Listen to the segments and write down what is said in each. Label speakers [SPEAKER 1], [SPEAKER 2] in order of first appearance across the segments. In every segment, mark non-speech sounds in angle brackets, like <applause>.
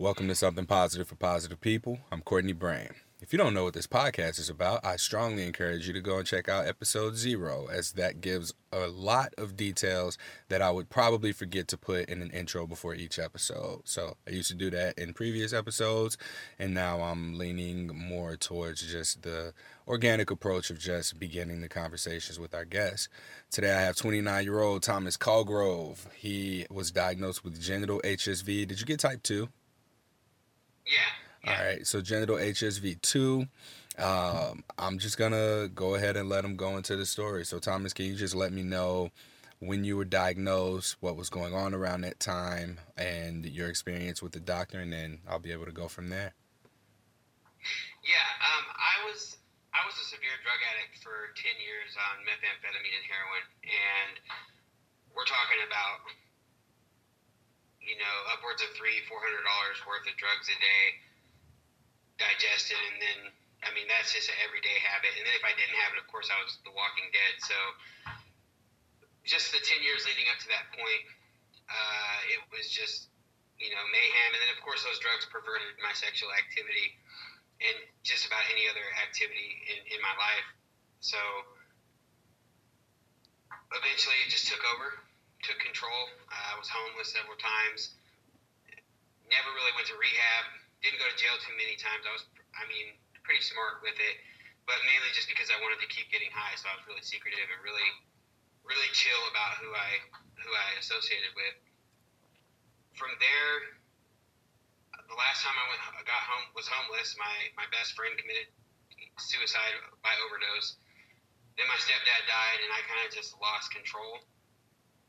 [SPEAKER 1] Welcome to Something Positive for Positive People. I'm Courtney Brain. If you don't know what this podcast is about, I strongly encourage you to go and check out episode zero, as that gives a lot of details that I would probably forget to put in an intro before each episode. So I used to do that in previous episodes, and now I'm leaning more towards just the organic approach of just beginning the conversations with our guests. Today I have 29 year old Thomas Colgrove. He was diagnosed with genital HSV. Did you get type 2?
[SPEAKER 2] Yeah.
[SPEAKER 1] All right, so genital HSV two. Um, I'm just gonna go ahead and let him go into the story. So Thomas, can you just let me know when you were diagnosed, what was going on around that time, and your experience with the doctor, and then I'll be able to go from there.
[SPEAKER 2] Yeah, um, I was I was a severe drug addict for ten years on methamphetamine and heroin, and we're talking about you know upwards of three four hundred dollars worth of drugs a day digested, and then I mean that's just an everyday habit. And then if I didn't have it, of course, I was The Walking Dead. So just the ten years leading up to that point, uh, it was just you know mayhem. And then of course those drugs perverted my sexual activity and just about any other activity in, in my life. So eventually it just took over, took control. I was homeless several times. Never really went to rehab didn't go to jail too many times. I was, I mean, pretty smart with it, but mainly just because I wanted to keep getting high. So I was really secretive and really, really chill about who I who I associated with. From there, the last time I went, I got home was homeless. My my best friend committed suicide by overdose. Then my stepdad died, and I kind of just lost control.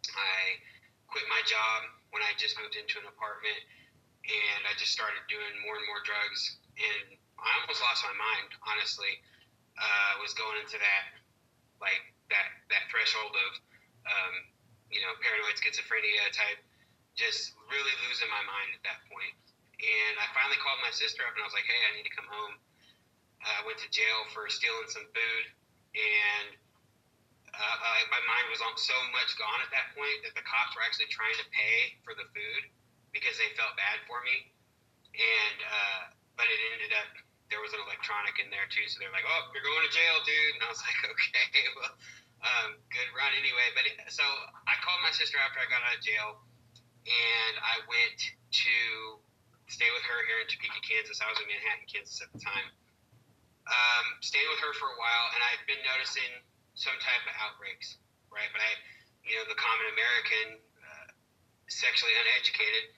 [SPEAKER 2] I quit my job when I just moved into an apartment and I just started doing more and more drugs, and I almost lost my mind. Honestly, uh, was going into that like that that threshold of um, you know paranoid schizophrenia type, just really losing my mind at that point. And I finally called my sister up, and I was like, "Hey, I need to come home." I went to jail for stealing some food, and uh, I, my mind was on so much gone at that point that the cops were actually trying to pay for the food because they felt bad for me. And uh, but it ended up there was an electronic in there too, so they're like, "Oh, you're going to jail, dude." And I was <laughs> like, "Okay, well, um, good run anyway." But it, so I called my sister after I got out of jail, and I went to stay with her here in Topeka, Kansas. I was in Manhattan, Kansas at the time. Um, stayed with her for a while, and I'd been noticing some type of outbreaks, right? But I, you know, the common American, uh, sexually uneducated,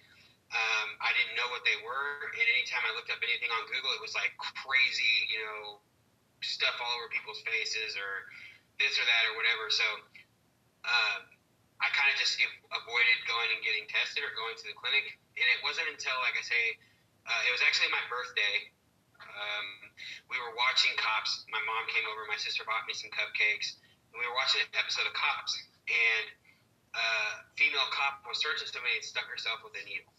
[SPEAKER 2] um, I didn't know what they were, and anytime I looked up anything on Google, it was like crazy, you know, stuff all over people's faces or this or that or whatever. So um, I kind of just avoided going and getting tested or going to the clinic. And it wasn't until, like I say, uh, it was actually my birthday. Um, we were watching Cops. My mom came over. My sister bought me some cupcakes, and we were watching an episode of Cops. And a uh, female cop was searching somebody and stuck herself with a needle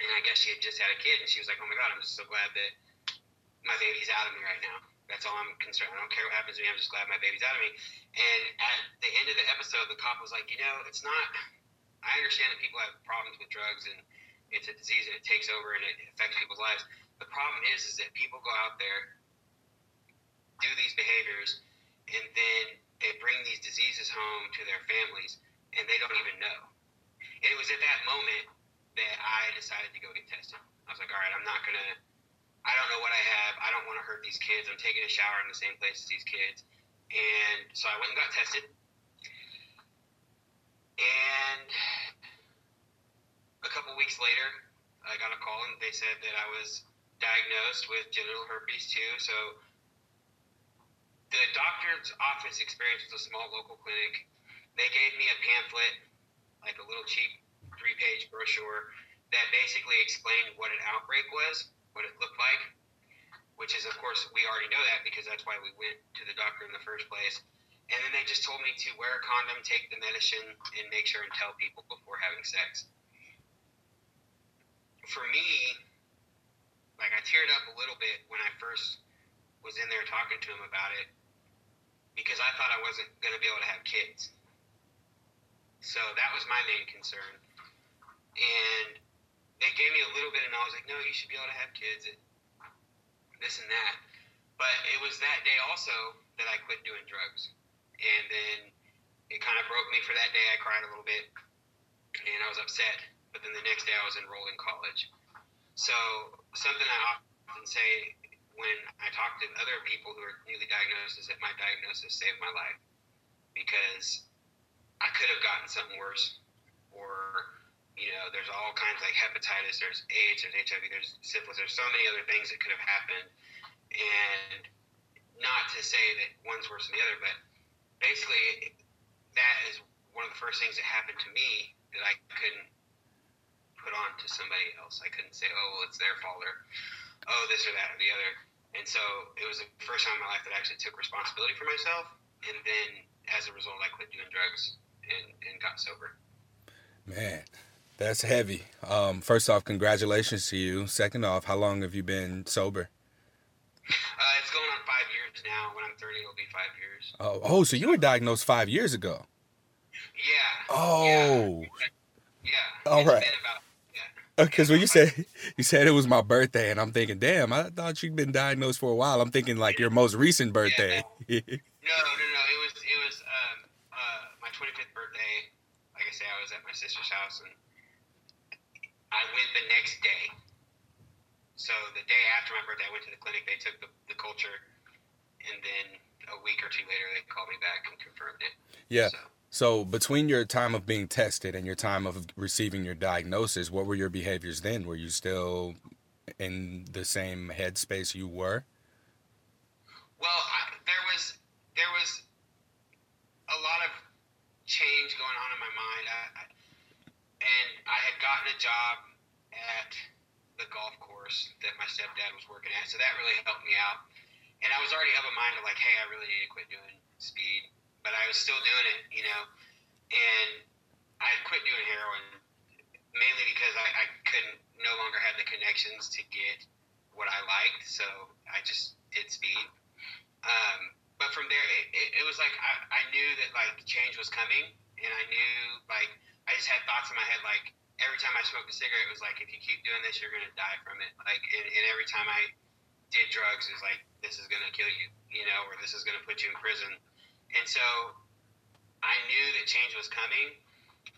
[SPEAKER 2] and I guess she had just had a kid, and she was like, "Oh my god, I'm just so glad that my baby's out of me right now. That's all I'm concerned. I don't care what happens to me. I'm just glad my baby's out of me." And at the end of the episode, the cop was like, "You know, it's not. I understand that people have problems with drugs, and it's a disease, and it takes over, and it affects people's lives. The problem is, is that people go out there, do these behaviors, and then they bring these diseases home to their families, and they don't even know." And it was at that moment that I decided to go get tested. I was like, all right, I'm not gonna. I don't know what I have. I don't want to hurt these kids. I'm taking a shower in the same place as these kids, and so I went and got tested. And a couple weeks later, I got a call and they said that I was diagnosed with genital herpes too. So the doctor's office experience was a small local clinic. They gave me a pamphlet, like a little cheap three page brochure that basically explained what an outbreak was, what it looked like, which is, of course, we already know that because that's why we went to the doctor in the first place. And then they just told me to wear a condom, take the medicine, and make sure and tell people before having sex. For me, like I teared up a little bit when I first was in there talking to him about it because I thought I wasn't going to be able to have kids. So that was my main concern and they gave me a little bit of knowledge, like, no, you should be able to have kids, and this and that. But it was that day also that I quit doing drugs, and then it kind of broke me for that day. I cried a little bit, and I was upset. But then the next day, I was enrolled in college. So something I often say when I talk to other people who are newly diagnosed is that my diagnosis saved my life because I could have gotten something worse, or you know, there's all kinds like hepatitis, there's AIDS, there's HIV, there's syphilis, there's so many other things that could have happened, and not to say that one's worse than the other, but basically that is one of the first things that happened to me that I couldn't put on to somebody else. I couldn't say, oh, well, it's their fault or, oh, this or that or the other. And so it was the first time in my life that I actually took responsibility for myself. And then as a result, I quit doing drugs and, and got sober.
[SPEAKER 1] Man, that's heavy. Um, first off, congratulations to you. Second off, how long have you been sober?
[SPEAKER 2] Uh, it's going on five years now. When I'm 30, it'll be five years.
[SPEAKER 1] Oh, oh, so you were diagnosed five years ago.
[SPEAKER 2] Yeah.
[SPEAKER 1] Oh.
[SPEAKER 2] Yeah. yeah.
[SPEAKER 1] All right. <laughs>
[SPEAKER 2] yeah.
[SPEAKER 1] Because when you said you said it was my birthday, and I'm thinking, damn, I thought you'd been diagnosed for a while. I'm thinking like your most recent birthday. <laughs>
[SPEAKER 2] No, no, no. It was it was um, uh, my 25th birthday. Like I say, I was at my sister's house, and I went the next day. So the day after my birthday, I went to the clinic. They took the, the culture, and then a week or two later, they called me back and confirmed it.
[SPEAKER 1] yeah.
[SPEAKER 2] So,
[SPEAKER 1] So between your time of being tested and your time of receiving your diagnosis, what were your behaviors then? Were you still in the same headspace you were?
[SPEAKER 2] well, I, there was there was a lot of change going on in my mind, I, I, and I had gotten a job at the golf course that my stepdad was working at, so that really helped me out. And I was already of a mind of like, hey, I really need to quit doing speed, but I was still doing it, you know. And I had quit doing heroin mainly because I, I couldn't no longer have the connections to get what I liked, so I just did speed. Um, but from there, it, it, it was like I, I knew that like change was coming, and I knew like I just had thoughts in my head like every time I smoked a cigarette, it was like if you keep doing this, you're gonna die from it. Like, and, and every time I did drugs, it was like this is gonna kill you, you know, or this is gonna put you in prison. And so I knew that change was coming.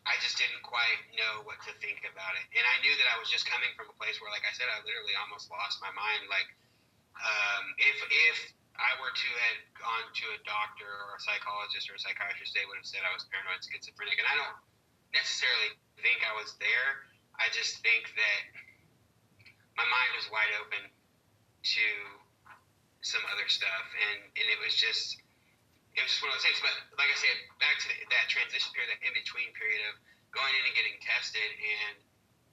[SPEAKER 2] I just didn't quite know what to think about it, and I knew that I was just coming from a place where, like I said, I literally almost lost my mind. Like, um, if if I were to have gone to a doctor or a psychologist or a psychiatrist, they would have said I was paranoid schizophrenic, and I don't necessarily think I was there. I just think that my mind was wide open to some other stuff, and and it was just it was just one of those things. But like I said, back to that transition period, that in between period of going in and getting tested, and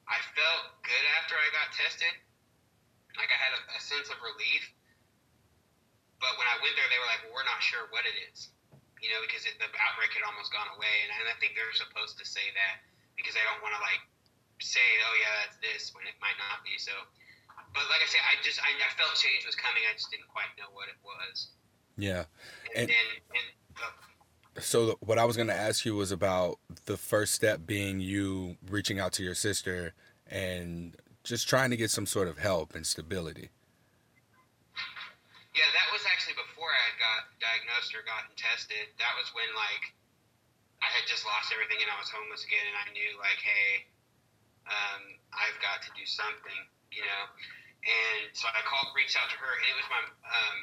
[SPEAKER 2] I felt good after I got tested. Like I had a, a sense of relief. But when I went there, they were like, well, "We're not sure what it is," you know, because it, the outbreak had almost gone away, and, and I think they're supposed to say that because they don't want to like say, "Oh yeah, that's this," when it might not be. So, but like I said, I just I, I felt change was coming. I just didn't quite know what it was.
[SPEAKER 1] Yeah.
[SPEAKER 2] And,
[SPEAKER 1] And-
[SPEAKER 2] and uh,
[SPEAKER 1] So what I was going to ask you was about the first step being you reaching out to your sister and just trying to get some sort of help and stability.
[SPEAKER 2] yeah, that was actually before I had got diagnosed or gotten tested. That was when like I had just lost everything and I was homeless again, and I knew like, hey, um, I've got to do something, you know. And so I called, reached out to her, and it was my. Um,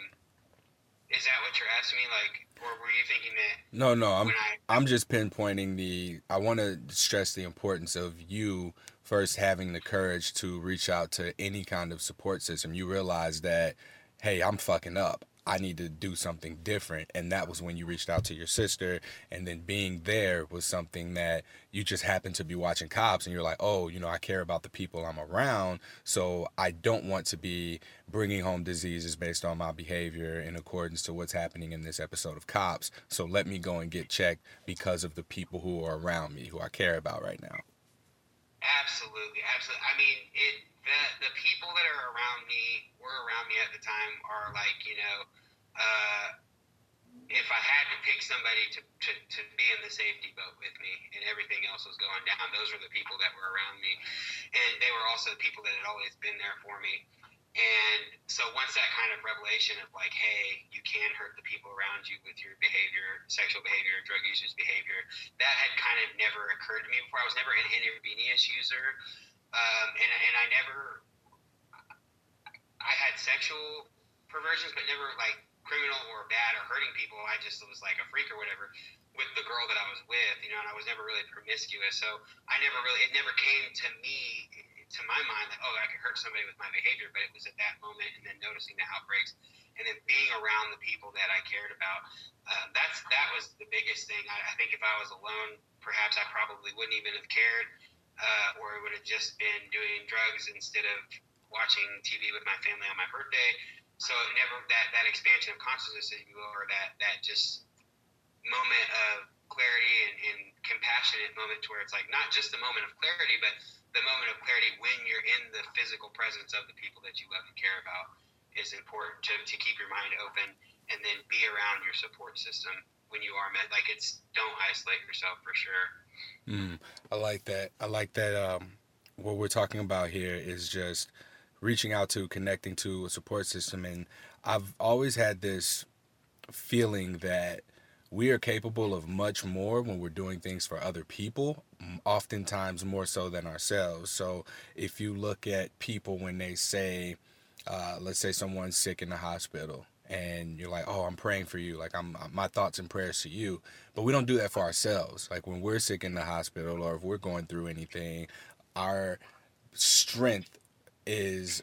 [SPEAKER 2] is that what you're asking me? Like, or were you thinking that
[SPEAKER 1] No, no, I'm
[SPEAKER 2] I?
[SPEAKER 1] I'm just pinpointing the I want to stress the importance of you first having the courage to reach out to any kind of support system. You realize that hey, I'm fucking up. I need to do something different. And that was when you reached out to your sister. And then being there was something that you just happened to be watching cops and you're like, oh, you know, I care about the people I'm around. So I don't want to be bringing home diseases based on my behavior in accordance to what's happening in this episode of Cops. So let me go and get checked because of the people who are around me, who I care about right now.
[SPEAKER 2] Absolutely, absolutely. I mean, it the the people that are around me were around me at the time are like you know, uh, if I had to pick somebody to, to, to be in the safety boat with me and everything else was going down, those were the people that were around me. And they were also the people that had always been there for me. And so once that kind of revelation of like, hey, you can hurt the people around you with your behavior, sexual behavior, drug users behavior, that had kind of never occurred to me before. I was never an intravenous user. Um, and, and I never, I had sexual perversions, but never like criminal or bad or hurting people. I just was like a freak or whatever with the girl that I was with, you know, and I was never really promiscuous. So I never really, it never came to me, to my mind, that, oh, I could hurt somebody with my behavior. But it was at that moment and then noticing the outbreaks and then being around the people that I cared about. Uh, that's That was the biggest thing. I, I think if I was alone, perhaps I probably wouldn't even have cared uh, or it would have just been doing drugs instead of watching TV with my family on my birthday so it never that that expansion of consciousness, if you will, or that that just moment of clarity and, and compassionate moment to where it's like not just the moment of clarity, but the moment of clarity when you're in the physical presence of the people that you love and care about is important to, to keep your mind open and then be around your support system when you are met. Like it's don't isolate yourself for sure.
[SPEAKER 1] Mm, I like that. I like that. Um, what we're talking about here is just reaching out to, connecting to a support system. And I've always had this feeling that we are capable of much more when we're doing things for other people, oftentimes more so than ourselves. So if you look at people when they say, uh, let's say someone's sick in the hospital, and you're like, "Oh, I'm praying for you. Like I'm uh, my thoughts and prayers to you." But we don't do that for ourselves. Like when we're sick in the hospital or if we're going through anything, our strength is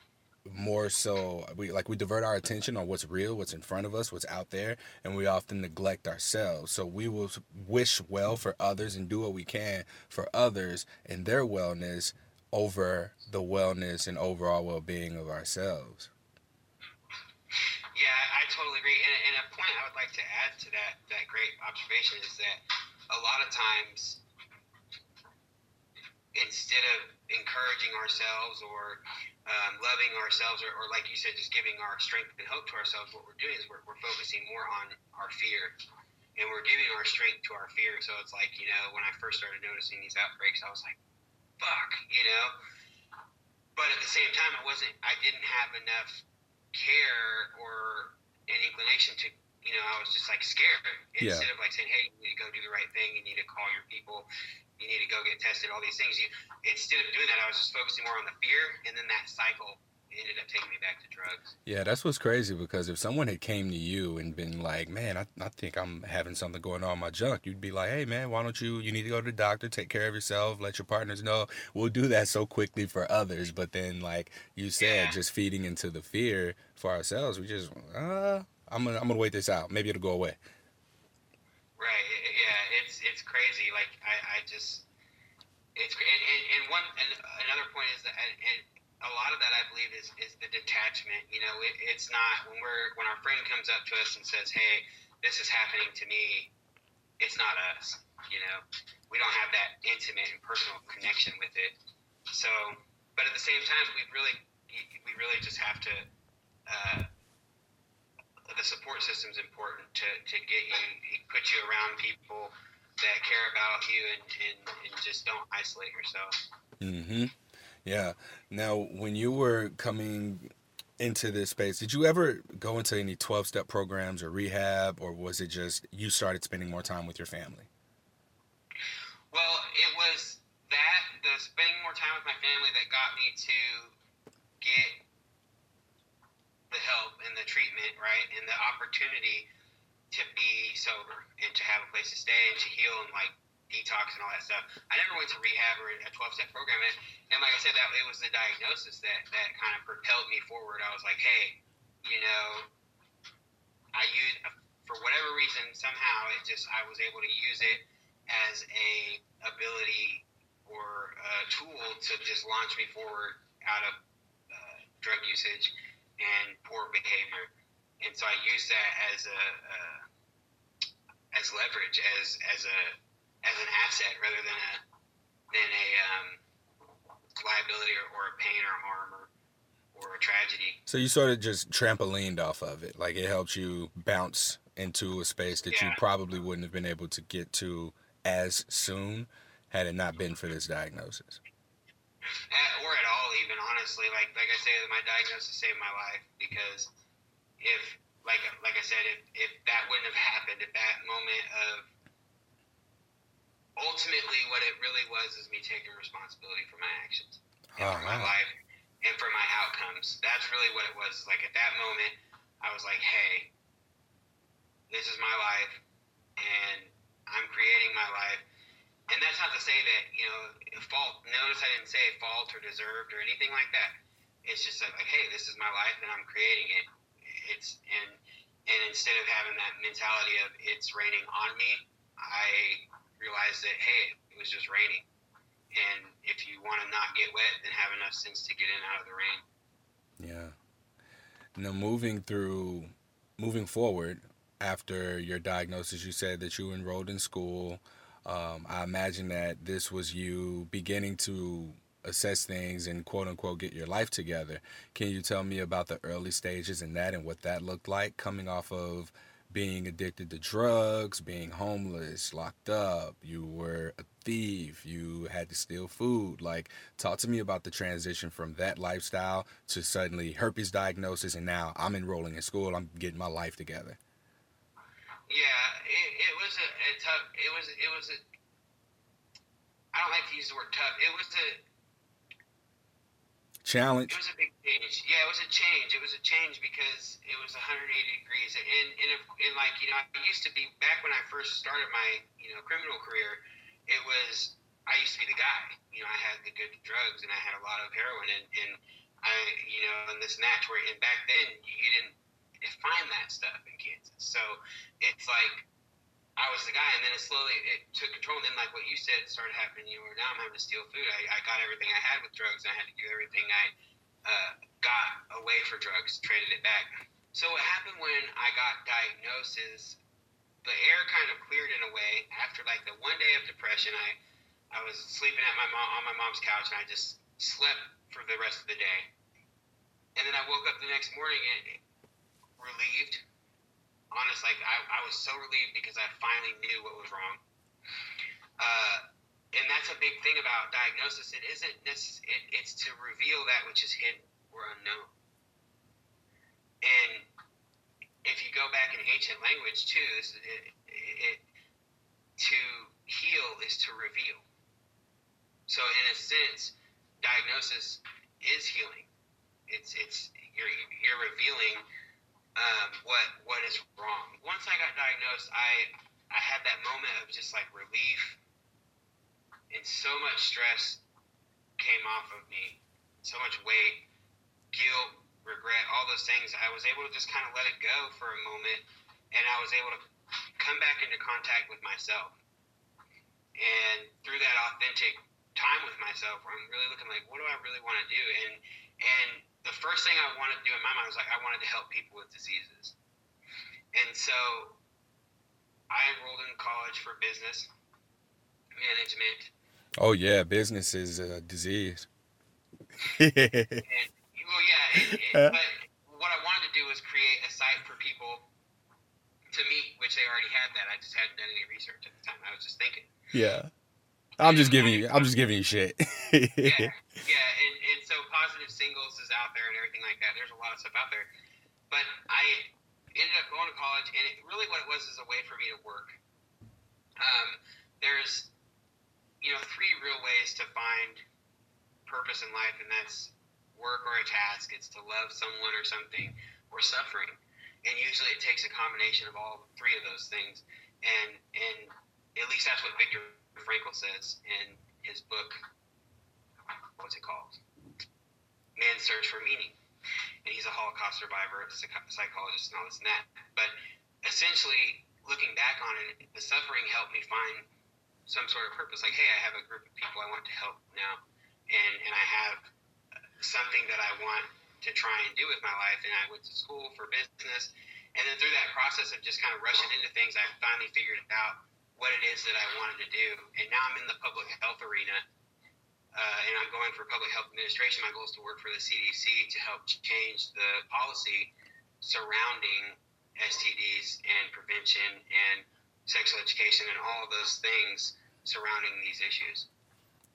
[SPEAKER 1] more so we like we divert our attention on what's real what's in front of us what's out there and we often neglect ourselves so we will wish well for others and do what we can for others and their wellness over the wellness and overall well-being of ourselves
[SPEAKER 2] yeah i totally agree and, and a point i would like to add to that that great observation is that a lot of times instead of encouraging ourselves or um, loving ourselves, or, or, like you said, just giving our strength and hope to ourselves, what we're doing is we're, we're focusing more on our fear. And we're giving our strength to our fear. So it's like, you know, when I first started noticing these outbreaks, I was like, fuck, you know? But at the same time, it wasn't, I didn't have enough care or an inclination to you know, I was just like scared. Instead yeah. of like saying, "Hey, you need to go do the right thing. You need to call your people. You need to go get tested." All these things. You, instead of doing that, I was just focusing more on the fear, and then that cycle ended up taking me back to drugs.
[SPEAKER 1] Yeah, that's what's crazy because if someone had came to you and been like, "Man, I, I think I'm having something going on in my junk," you'd be like, "Hey, man, why don't you? You need to go to the doctor, take care of yourself, let your partners know." We'll do that so quickly for others, but then, like you said, yeah. just feeding into the fear for ourselves, we just, uh, I'm gonna I'm gonna wait this out. Maybe it'll go away.
[SPEAKER 2] Right. Yeah. It's it's crazy. Like I, I just it's and, and, one and another point is that and a lot of that I believe is is the detachment. You know, it, it's not when we're when our friend comes up to us and says, "Hey, this is happening to me." It's not us. You know, we don't have that intimate and personal connection with it. So, but at the same time, we really we really just have to. Uh, the support system is important to, to get you, put you around people that care about you and, and, and just don't isolate yourself.
[SPEAKER 1] Mm-hmm. Yeah. Now, when you were coming into this space, did you ever go into any 12 step programs or rehab, or was it just you started spending more time with your family?
[SPEAKER 2] Well, it was that, the spending more time with my family, that got me to get the help and the treatment, right, and the opportunity to be sober and to have a place to stay and to heal and like detox and all that stuff. I never went to rehab or a 12 step program. And, and like I said, that it was the diagnosis that, that kind of propelled me forward. I was like, hey, you know, I use, for whatever reason, somehow it just, I was able to use it as a ability or a tool to just launch me forward out of uh, drug usage and poor behavior. And so I use that as a, uh, as leverage, as as a as an asset rather than a than a um, liability or, or a pain or a harm or or a tragedy.
[SPEAKER 1] So you sort of just trampolined off of it, like it helped you bounce into a space that yeah. you probably wouldn't have been able to get to as soon had it not been for this diagnosis.
[SPEAKER 2] At, or at all, even honestly, like like I say, that my diagnosis saved my life because if like like I said, if, if that wouldn't have happened at that moment of ultimately what it really was is me taking responsibility for my actions and oh, for my life and for my outcomes. That's really what it was. Like at that moment, I was like, hey, this is my life, and I'm creating my life. And that's not to say that you know fault. Notice I didn't say fault or deserved or anything like that. It's just like, hey, this is my life, and I'm creating it. It's and and instead of having that mentality of it's raining on me, I realized that hey, it was just raining. And if you want to not get wet, then have enough sense to get in out of the rain.
[SPEAKER 1] Yeah. Now moving through, moving forward, after your diagnosis, you said that you enrolled in school. Um, I imagine that this was you beginning to assess things and quote unquote get your life together. Can you tell me about the early stages in that and what that looked like coming off of being addicted to drugs, being homeless, locked up, you were a thief, you had to steal food. Like, talk to me about the transition from that lifestyle to suddenly herpes diagnosis, and now I'm enrolling in school, I'm getting my life together.
[SPEAKER 2] Yeah, it, it was a, a tough. It was it was a. I don't like to use the word tough. It was a
[SPEAKER 1] challenge.
[SPEAKER 2] It was a big change. Yeah, it was a change. It was a change because it was 180 degrees. And and, if, and like you know, I used to be back when I first started my you know criminal career. It was I used to be the guy. You know, I had the good drugs and I had a lot of heroin and and I you know and this natch where and back then you didn't find that stuff in Kansas. So it's like I was the guy, and then it slowly it took control. And then, like what you said, started happening. You know, now I'm having to steal food. I, I got everything I had with drugs, and I had to give everything I uh, got away for drugs, traded it back. So what happened when I got diagnosis? The air kind of cleared in a way after like the one day of depression. I I was sleeping at my mom on my mom's couch, and I just slept for the rest of the day. And then I woke up the next morning and relieved. Honest, like I, I was so relieved because I finally knew what was wrong. Uh, and that's a big thing about diagnosis. It isn't this. It, it's to reveal that which is hidden or unknown. And if you go back in ancient language too, this, it, it, to heal is to reveal. So in a sense, diagnosis is healing. It's it's you're you're revealing um, what what is wrong. Once I got diagnosed, I I had that moment of just like relief, and so much stress came off of me, so much weight, guilt, regret, all those things. I was able to just kind of let it go for a moment, and I was able to come back into contact with myself. And through that authentic time with myself, where I'm really looking like, what do I really want to do? And and the first thing I wanted to do in my mind was like I wanted to help people with diseases, and so I enrolled in college for business management.
[SPEAKER 1] Oh yeah, business is a disease. <laughs>
[SPEAKER 2] and, well, yeah, it, it, <laughs> but what I wanted to do was create a site for people to meet, which they already had that. I just hadn't done any research at the time. I was just thinking.
[SPEAKER 1] Yeah. I'm just giving you. I'm just giving you shit. <laughs>
[SPEAKER 2] yeah, <laughs> yeah, and, and so positive singles is out there and everything like that. There's a lot of stuff out there, but I ended up going to college, and it, really what it was is a way for me to work. Um, there's, you know, three real ways to find purpose in life, and that's work or a task. It's to love someone or something, or suffering, and usually it takes a combination of all three of those things. And and at least that's what Viktor Frankl says in his book, what's it called? Man's Search for Meaning. And he's a Holocaust survivor, psychologist, and all this and that. But essentially, looking back on it, the suffering helped me find some sort of purpose. Like, hey, I have a group of people I want to help now, and and I have something that I want to try and do with my life. And I went to school for business, and then through that process of just kind of rushing into things, I finally figured it out what it is that I wanted to do. And now I'm in the public health arena, uh, and I'm going for public health administration. My goal is to work for the CDC to help change the policy surrounding STDs and prevention and sexual education and all of those things surrounding these issues.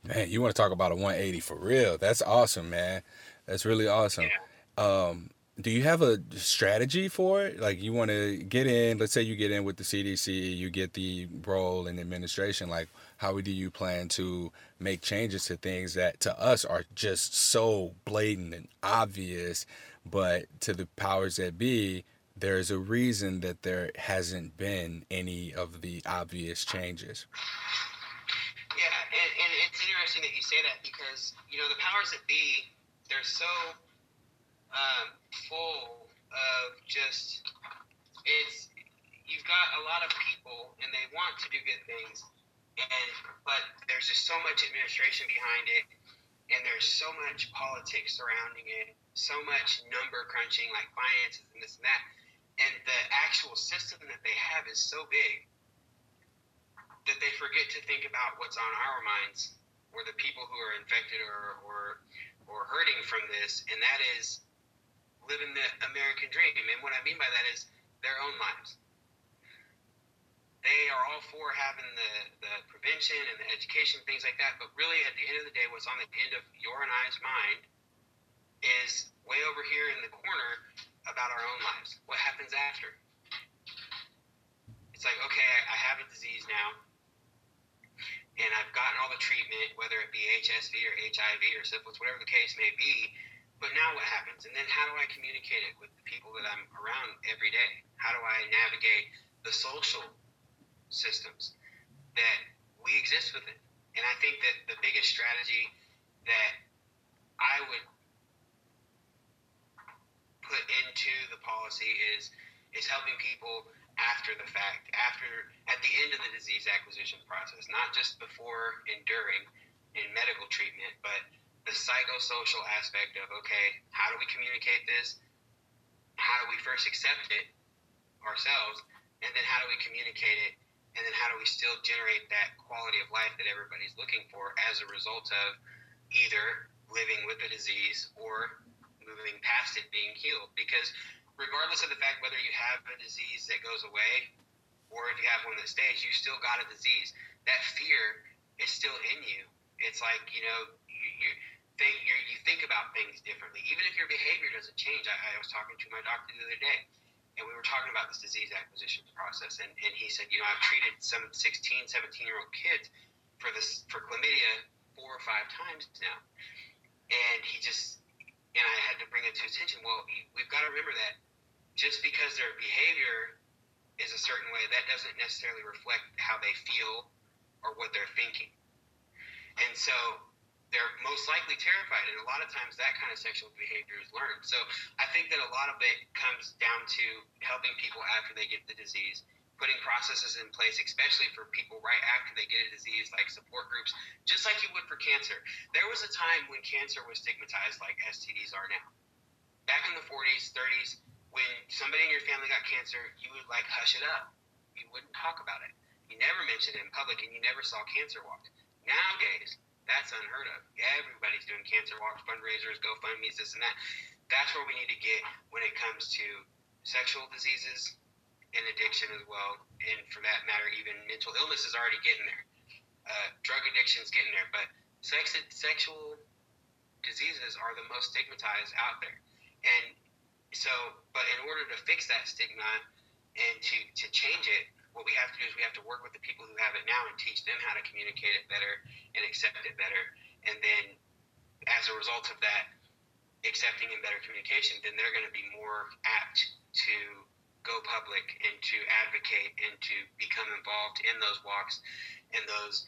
[SPEAKER 1] Man, you want to talk about a 180 for real? That's awesome, man. That's really awesome. Yeah. Um, do you have a strategy for it? Like you want to get in, let's say you get in with the CDC, you get the role in administration, like how do you plan to make changes to things that to us are just so blatant and obvious, but to the powers that be, there's a reason that there hasn't been any of the obvious changes.
[SPEAKER 2] Yeah, and, and it's interesting that you say that because, you know, the powers that be, they're so um, full of just, it's, you've got a lot of people and they want to do good things, and but there's just so much administration behind it, and there's so much politics surrounding it, so much number crunching like finances and this and that and the actual system that they have is so big that they forget to think about what's on our minds or the people who are infected or or or hurting from this and that is living the American dream and what I mean by that is their own lives they are all for having the, the prevention and the education things like that but really at the end of the day what's on the end of your and I's mind is way over here in the corner about our own lives. What happens after? It's like, okay, I, have a disease now, and I've gotten all the treatment, whether it be HSV or HIV or syphilis, whatever the case may be. But now what happens? And then how do I communicate it with the people that I'm around every day? How do I navigate the social systems that we exist within? And I think that the biggest strategy that I would put into the policy is is helping people after the fact, after at the end of the disease acquisition process, not just before and during in medical treatment, but the psychosocial aspect of okay, how do we communicate this? How do we first accept it ourselves, and then how do we communicate it? And then how do we still generate that quality of life that everybody's looking for as a result of either living with the disease or moving past it being healed. Because regardless of the fact whether you have a disease that goes away or if you have one that stays, you still got a disease. That fear is still in you. It's like you know you you think you you think about things differently, even if your behavior doesn't change. I, I was talking to my doctor the other day, and we were talking about this disease acquisition process, and, and he said, you know, I've treated some 16, 17 year old kids for this for chlamydia four or five times now, and he just and I had to bring it to attention. Well, we've got to remember that just because their behavior is a certain way, that doesn't necessarily reflect how they feel or what they're thinking. And so they're most likely terrified, and a lot of times that kind of sexual behavior is learned. So I think that a lot of it comes down to helping people after they get the disease putting processes in place, especially for people right after they get a disease, like support groups, just like you would for cancer. There was a time when cancer was stigmatized like STDs are now. Back in the 40s, 30s, when somebody in your family got cancer, you would like hush it up. You wouldn't talk about it. You never mentioned it in public, and you never saw cancer walk. Nowadays, that's unheard of. Everybody's doing cancer walks, fundraisers, GoFundMe's, this and that. That's where we need to get when it comes to sexual diseases, and addiction as well, and for that matter, even mental illness is already getting there. Uh, drug addiction is getting there, but sex sexual diseases are the most stigmatized out there, and so, but in order to fix that stigma and to to change it, what we have to do is we have to work with the people who have it now and teach them how to communicate it better and accept it better, and then as a result of that accepting and better communication, then they're going to be more apt to go public and to advocate and to become involved in those walks and those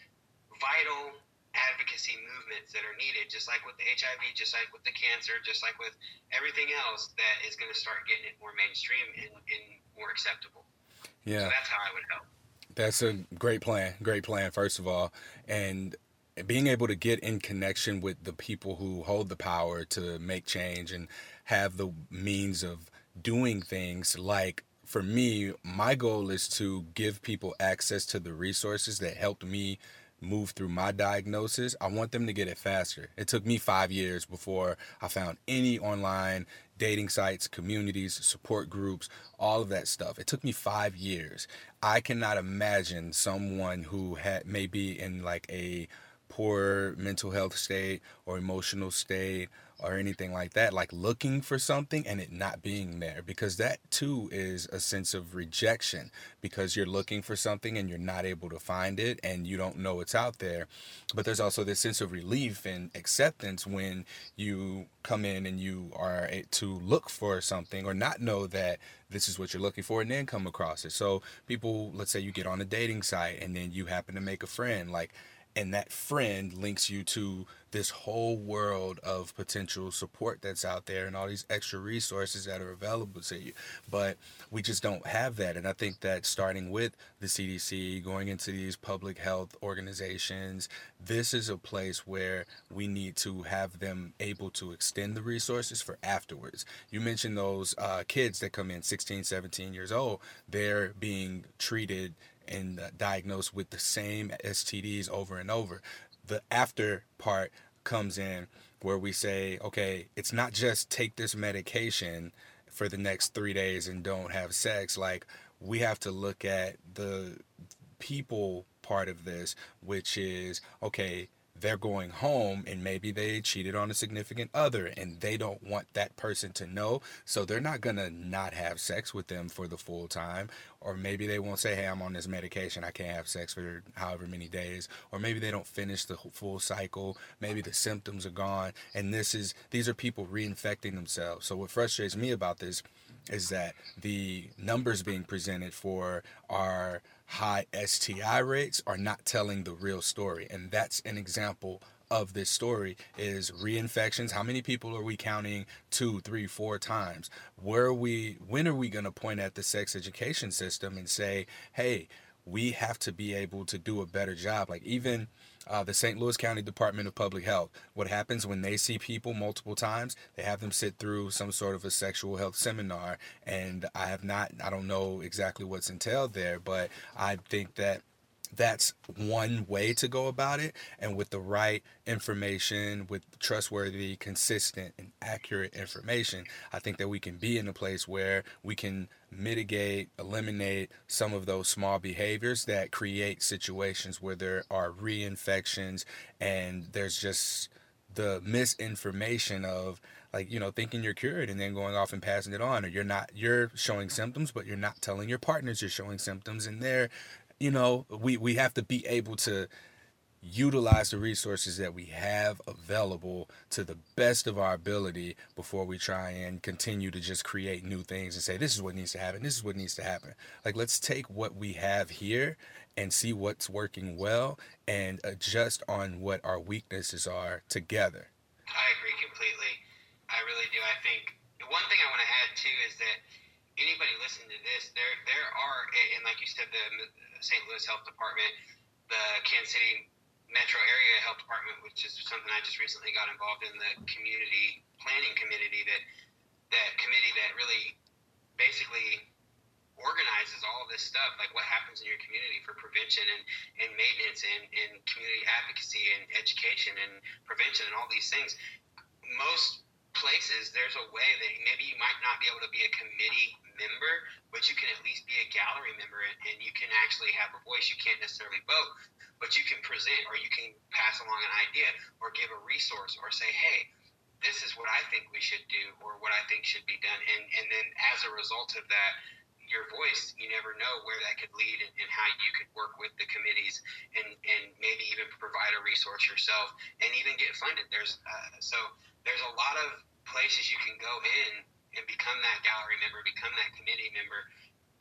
[SPEAKER 2] vital advocacy movements that are needed, just like with the HIV, just like with the cancer, just like with everything else that is going to start getting it more mainstream and, and more acceptable. Yeah. So that's how I would help.
[SPEAKER 1] That's a great plan. Great plan, first of all. And being able to get in connection with the people who hold the power to make change and have the means of doing things like for me, my goal is to give people access to the resources that helped me move through my diagnosis, I want them to get it faster. It took me five years before I found any online dating sites, communities, support groups, all of that stuff. It took me five years. I cannot imagine someone who had maybe in like a poor mental health state or emotional state or anything like that, like looking for something and it not being there, because that too is a sense of rejection because you're looking for something and you're not able to find it and you don't know it's out there. But there's also this sense of relief and acceptance when you come in and you are to look for something or not know that this is what you're looking for and then come across it. So people, let's say you get on a dating site and then you happen to make a friend, like and that friend links you to this whole world of potential support that's out there and all these extra resources that are available to you. But we just don't have that. And I think that starting with the CDC, going into these public health organizations, this is a place where we need to have them able to extend the resources for afterwards. You mentioned those uh, kids that come in 16, 17 years old, they're being treated and uh, diagnosed with the same STDs over and over. The after part comes in where we say, okay, it's not just take this medication for the next three days and don't have sex. Like, we have to look at the people part of this, which is, okay, they're going home and maybe they cheated on a significant other and they don't want that person to know. So they're not going to not have sex with them for the full time. Or maybe they won't say hey i'm on this medication. I can't have sex for however many days. Or maybe they don't finish the full cycle. Maybe the symptoms are gone. And this is these are people reinfecting themselves. So what frustrates me about this is that the numbers being presented for are high STI rates are not telling the real story. And that's an example of this story is reinfections. How many people are we counting two, three, four times? Where are we when are we gonna point at the sex education system and say, hey, we have to be able to do a better job. Like even uh, the St. Louis County Department of Public Health. What happens when they see people multiple times? They have them sit through some sort of a sexual health seminar. And I have not, I don't know exactly what's entailed there, but I think that that's one way to go about it and with the right information with trustworthy consistent and accurate information i think that we can be in a place where we can mitigate eliminate some of those small behaviors that create situations where there are reinfections and there's just the misinformation of like you know thinking you're cured and then going off and passing it on or you're not you're showing symptoms but you're not telling your partners you're showing symptoms and they're you know, we, we have to be able to utilize the resources that we have available to the best of our ability before we try and continue to just create new things and say this is what needs to happen. This is what needs to happen. Like let's take what we have here and see what's working well and adjust on what our weaknesses are together.
[SPEAKER 2] I agree completely. I really do. I think one thing i want to add too is that anybody listening to this there there are and like you said the St. Louis Health Department, the Kansas City Metro Area Health Department, which is something I just recently got involved in the community planning committee that that committee that really basically organizes all this stuff, like what happens in your community for prevention and, and maintenance and, and community advocacy and education and prevention and all these things. Most places, there's a way that maybe you might not be able to be a committee member, but you can at least be a gallery member and, you can actually have a voice. You can't necessarily vote, but you can present or you can pass along an idea or give a resource or say, hey, this is what I think we should do or what I think should be done. And, and then as a result of that, your voice, you never know where that could lead and, and, how you could work with the committees and, and maybe even provide a resource yourself and even get funded. There's uh, so there's a lot of places you can go in and become that gallery member, become that committee member.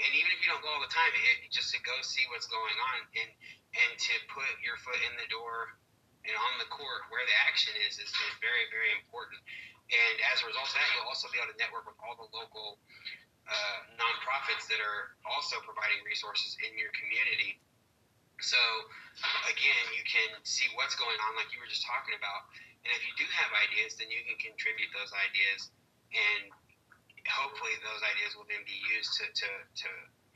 [SPEAKER 2] And even if you don't go all the time, it, just to go see what's going on and and to put your foot in the door and on the court where the action is is, is very very important. And as a result of that, you'll also be able to network with all the local uh, nonprofits that are also providing resources in your community. So again, you can see what's going on, like you were just talking about. And if you do have ideas, then you can contribute those ideas and hopefully those ideas will then be used to, to, to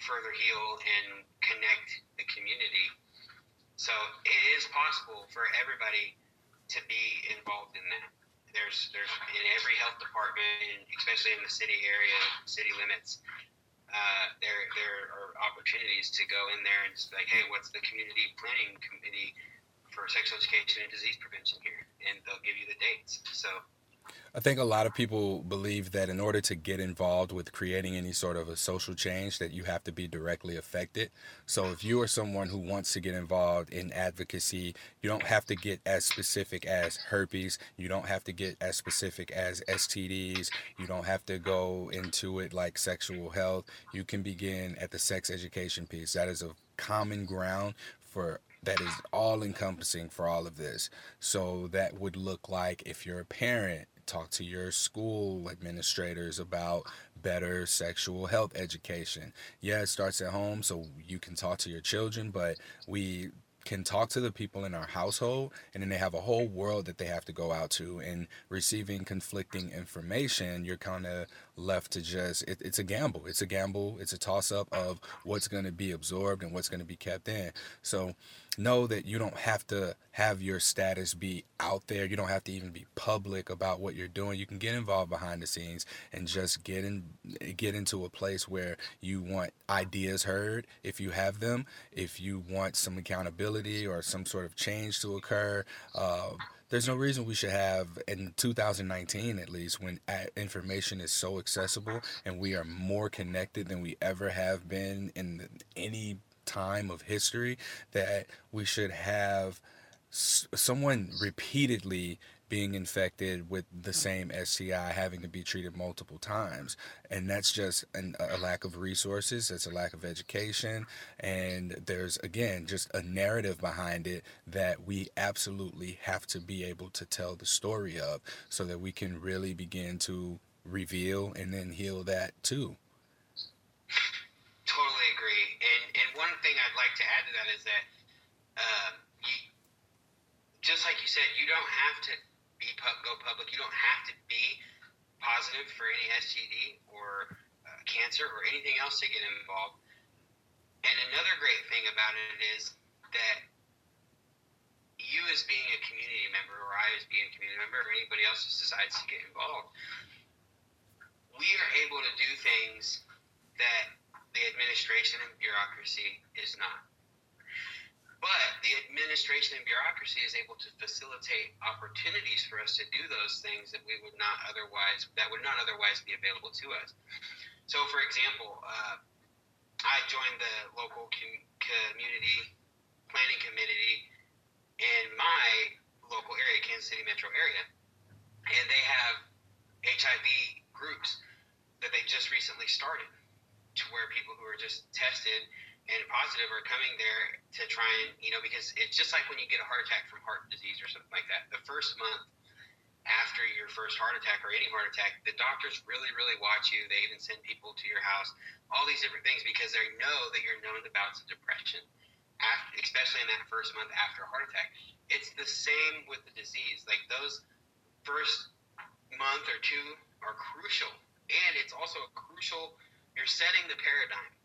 [SPEAKER 2] further heal and connect the community. So it is possible for everybody to be involved in that. There's there's in every health department, especially in the city area, city limits. Uh, there there are opportunities to go in there and just like, hey, what's the community planning committee for sexual education and disease prevention here? And they'll give you the dates. So
[SPEAKER 1] I think a lot of people believe that in order to get involved with creating any sort of a social change that you have to be directly affected. So if you are someone who wants to get involved in advocacy, you don't have to get as specific as herpes, you don't have to get as specific as STDs, you don't have to go into it like sexual health. You can begin at the sex education piece. That is a common ground for that is all encompassing for all of this. So that would look like if you're a parent talk to your school administrators about better sexual health education. Yeah, it starts at home, so you can talk to your children, but we can talk to the people in our household and then they have a whole world that they have to go out to and receiving conflicting information you're kind of left to just it, it's a gamble. It's a gamble. It's a toss up of what's going to be absorbed and what's going to be kept in. So know that you don't have to have your status be out there. You don't have to even be public about what you're doing. You can get involved behind the scenes and just get in get into a place where you want ideas heard if you have them, if you want some accountability or some sort of change to occur. Uh, there's no reason we should have in 2019 at least when information is so accessible and we are more connected than we ever have been in any time of history that we should have someone repeatedly being infected with the mm. same STI, having to be treated multiple times. And that's just an, a lack of resources, it's a lack of education. And there's, again, just a narrative behind it that we absolutely have to be able to tell the story of so that we can really begin to reveal and then heal that too.
[SPEAKER 2] Is that, um, just like you said, you don't have to be go public. You don't have to be positive for any STD or uh, cancer or anything else to get involved. And another great thing about it is that you, as being a community member, or I, as being a community member, or anybody else who decides to get involved, we are able to do things that the administration and bureaucracy is not. But the administration and bureaucracy is able to facilitate opportunities for us to do those things that we would not otherwise that would not otherwise be available to us. So, for example, uh, I joined the local com- community planning committee in my local area, Kansas City metro area, and they have HIV groups that they just recently started to where people who are just tested and positive are coming there to try and you know because it's just like when you get a heart attack from heart disease or something like that. The first month after your first heart attack or any heart attack the doctors really really watch you. They even send people to your house all these different things because they know that you're known to bouts of depression after, especially in that first month after a heart attack. It's the same with the disease. Like those first month or two are crucial and it's also a crucial you're setting the paradigm.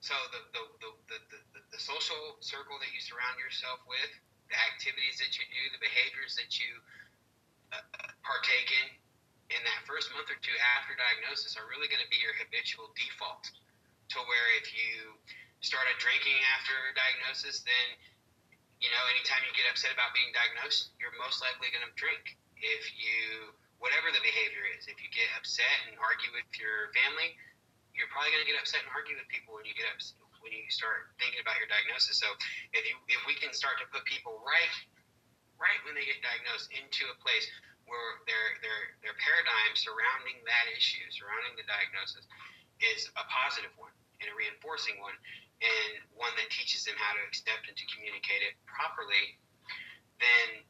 [SPEAKER 2] So the the, the, the, the, the social circle that you surround yourself with, the activities that you do, the behaviors that you uh, partake in in that first month or two after diagnosis are really going to be your habitual default. To where if you started drinking after diagnosis, then you know anytime you get upset about being diagnosed, you're most likely going to drink. If you whatever the behavior is, if you get upset and argue with your family, you're probably going to get upset and argue with people when you get up when you start thinking about your diagnosis. So if you if we can start to put people right right when they get diagnosed into a place where their their their paradigm surrounding that issue, surrounding the diagnosis, is a positive one and a reinforcing one, and one that teaches them how to accept and to communicate it properly, then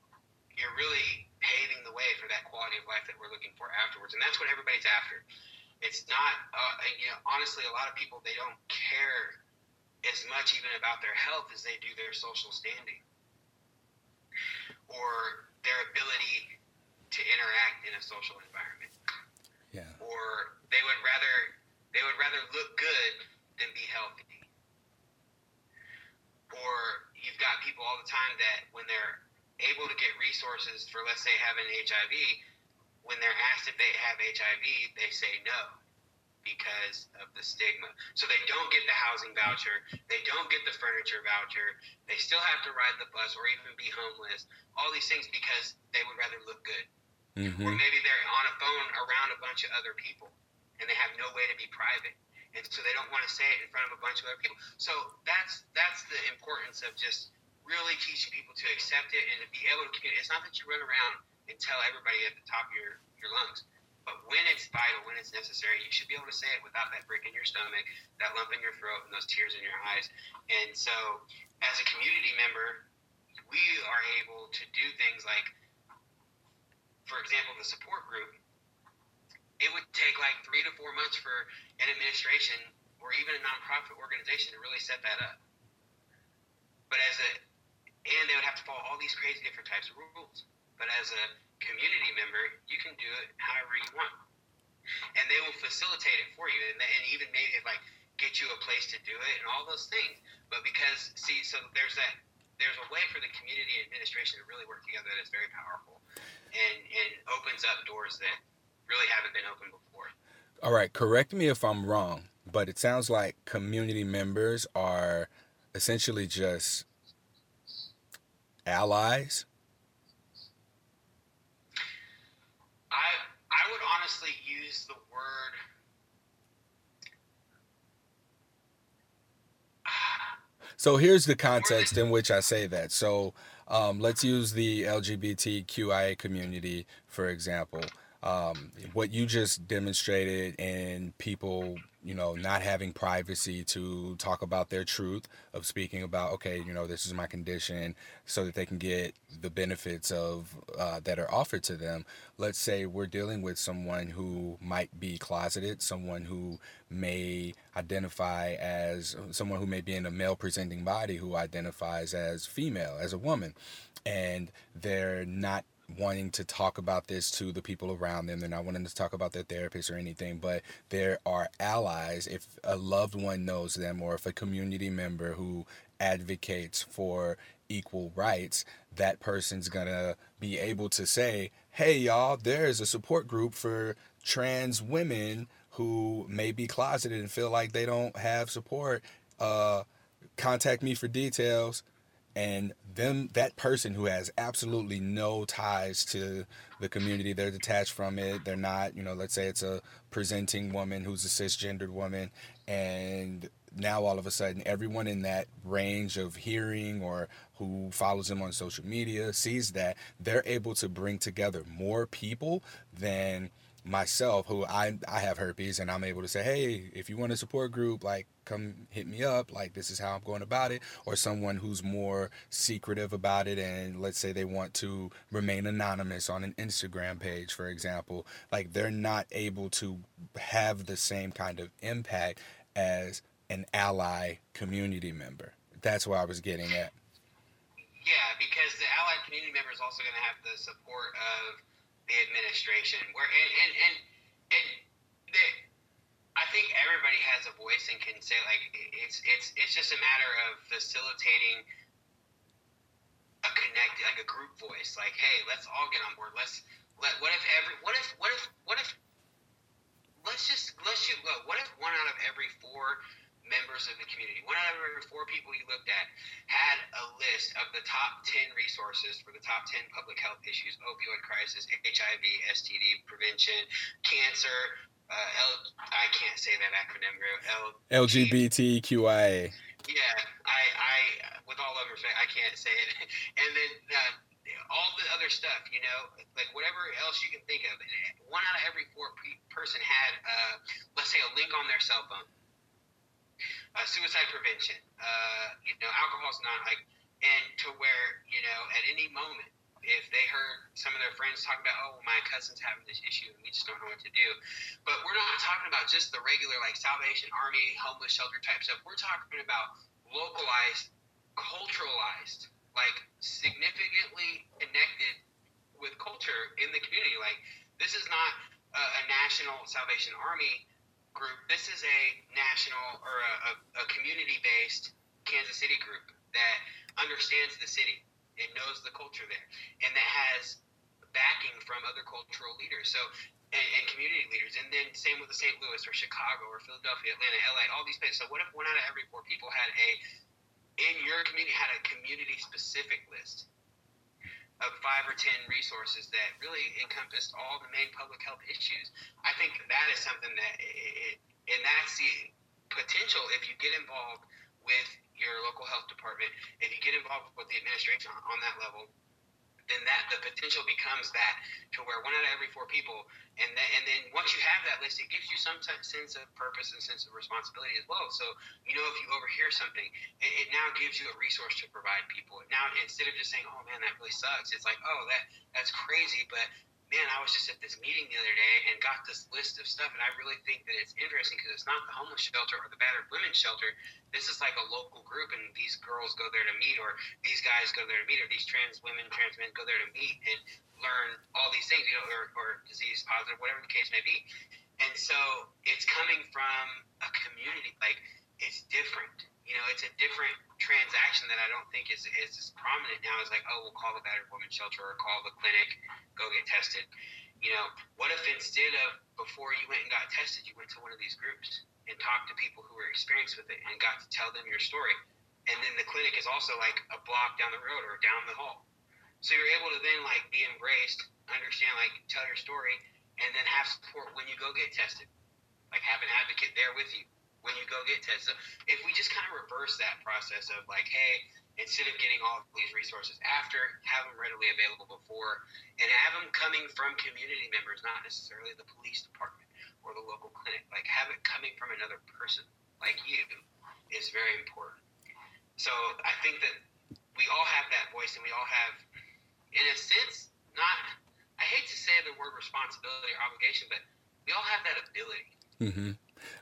[SPEAKER 2] you're really paving the way for that quality of life that we're looking for afterwards, and that's what everybody's after it's not uh, you know honestly a lot of people they don't care as much even about their health as they do their social standing or their ability to interact in a social environment.
[SPEAKER 1] Yeah.
[SPEAKER 2] Or they would rather they would rather look good than be healthy. Or you've got people all the time that when they're able to get resources for, let's say, having HIV, when they're asked if they have HIV, they say no because of the stigma. So they don't get the housing voucher, they don't get the furniture voucher, they still have to ride the bus or even be homeless. All these things because they would rather look good. Mm-hmm. Or maybe they're on a phone around a bunch of other people and they have no way to be private. And so they don't want to say it in front of a bunch of other people. So that's that's the importance of just really teaching people to accept it and to be able to communicate. It's not that you run around and tell everybody at the top of your, your lungs but when it's vital, when it's necessary, you should be able to say it without that brick in your stomach, that lump in your throat, and those tears in your eyes. And so, as a community member, we are able to do things like, for example, the support group. It would take like three to four months for an administration or even a nonprofit organization to really set that up. But as a, and they would have to follow all these crazy different types of rules. But as a community member, you can do it however you want, and they will facilitate it for you, and, and even maybe like get you a place to do it and all those things. But because see, so there's that there's a way for the community administration to really work together that's very powerful, and and opens up doors that really haven't been opened before.
[SPEAKER 1] All right, correct me if I'm wrong, but it sounds like community members are essentially just allies
[SPEAKER 2] honestly use the word.
[SPEAKER 1] So here's the context in which I say that. So um, let's use the LGBTQIA community, for example. Um, what you just demonstrated and people you know, not having privacy to talk about their truth of speaking about, okay, you know, this is my condition, so that they can get the benefits of uh, that are offered to them. Let's say we're dealing with someone who might be closeted, someone who may identify as someone who may be in a male presenting body who identifies as female, as a woman, and they're not wanting to talk about this to the people around them. They're not wanting to talk about their therapist or anything, but there are allies. If a loved one knows them or if a community member who advocates for equal rights, that person's gonna be able to say, hey, y'all, there's a support group for trans women who may be closeted and feel like they don't have support. Uh, contact me for details and them that person who has absolutely no ties to the community they're detached from it. They're not you know let's say it's a presenting woman who's a cisgendered woman and now all of a sudden everyone in that range of hearing or who follows them on social media sees that they're able to bring together more people than myself who I I have herpes and I'm able to say, hey, if you want a support group, like come hit me up. Like this is how I'm going about it. Or someone who's more secretive about it and let's say they want to remain anonymous on an Instagram page, for example. Like they're not able to have the same kind of impact as an ally community member. That's where I was getting at.
[SPEAKER 2] Yeah, because the allied community member is also going to have the support of the administration. Where and and and, and I think everybody has a voice and can say like it's it's it's just a matter of facilitating a connect like a group voice. Like, hey, let's all get on board. Let's let what if every what if what if what if let's just let's shoot What if one out of every four members of the community, one out of every four people you looked at, had a list of the top 10 resources for the top 10 public health issues opioid crisis, HIV, STD prevention, cancer. Uh, L, I can't say that acronym.
[SPEAKER 1] L, LGBTQIA.
[SPEAKER 2] Yeah, I, I, with all of respect, I can't say it. <laughs> And then uh, all the other stuff, you know, like whatever else you can think of. One out of every four pe- person had, uh, let's say, a link on their cell phone uh, suicide prevention, uh, you know, alcohol's not like, and to where, you know, at any moment, if they heard some of their friends talk about, oh, my cousin's having this issue and we just don't know what to do. But we're not talking about just the regular, like, Salvation Army, homeless shelter type stuff. We're talking about localized, culturalized, like, significantly connected with culture in the community. Like, this is not a, a national Salvation Army group. This is a national or a, a, a community based Kansas City group. that understands the city and knows the culture there, and that has backing from other cultural leaders. So and, and, community leaders. And then same with the St. Louis or Chicago or Philadelphia, Atlanta, LA, all these places. So what if one out of every four people had a in your community had a community specific list of five or ten resources that really encompassed all the main public health issues? I think that is something that it, and that's the potential if you get involved with your local health department, if you get involved with the administration on that level then that the potential becomes that to where one out of every four people, and then and then once you have that list, it gives you some t- sense of purpose and sense of responsibility as well. So you know if you overhear something, it, it now gives you a resource to provide people. Now instead of just saying, "Oh man, that really sucks," it's like, "Oh that that's crazy," but man, I was just at this meeting the other day and got this list of stuff, and I really think that it's interesting because it's not the homeless shelter or the battered women's shelter. This is like a local group, and these girls go there to meet, or these guys go there to meet, or these trans women, trans men go there to meet and learn all these things, you know, or, or disease positive, whatever the case may be. And so it's coming from a community, like it's different you know, it's a different transaction that I don't think is, is as prominent now as like, oh, we'll call the battered woman shelter or call the clinic, go get tested. You know, what if instead of before you went and got tested, you went to one of these groups and talked to people who were experienced with it and got to tell them your story? And then the clinic is also like a block down the road or down the hall. So you're able to then like be embraced, understand, like tell your story, and then have support when you go get tested. Like have an advocate there with you when you go get tested. So if we just kind of reverse that process of like, hey, instead of getting all these resources after, have them readily available before, and have them coming from community members, not necessarily the police department or the local clinic. Like have it coming from another person like you is very important. So I think that we all have that voice, and we all have, in a sense, not. I hate to say the word responsibility or obligation, but we all have that ability.
[SPEAKER 1] Mm-hmm.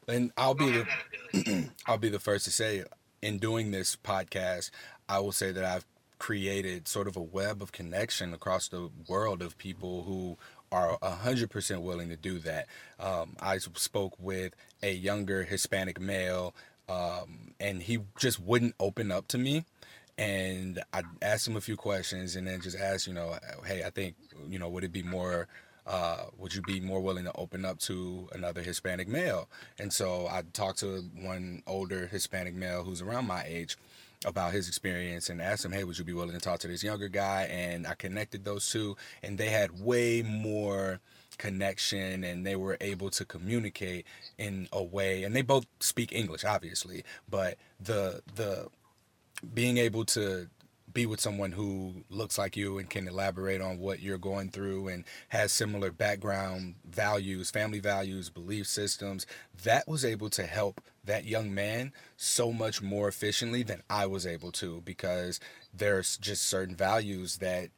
[SPEAKER 1] And I'll be the <clears throat> I'll be the first to say in doing this podcast, I will say that I've created sort of a web of connection across the world of people who are 100% willing to do that. Um, I spoke with a younger Hispanic male, um, and he just wouldn't open up to me. And I asked him a few questions and then just asked, you know, hey, I think, you know, would it be more uh, would you be more willing to open up to another Hispanic male? And so I talked to one older Hispanic male who's around my age about his experience and asked him, hey, would you be willing to talk to this younger guy? And I connected those two, and they had way more connection and they were able to communicate in a way and they both speak english obviously but the the being able to be with someone who looks like you and can elaborate on what you're going through and has similar background values, family values, belief systems, that was able to help that young man so much more efficiently than I was able to because there's just certain values that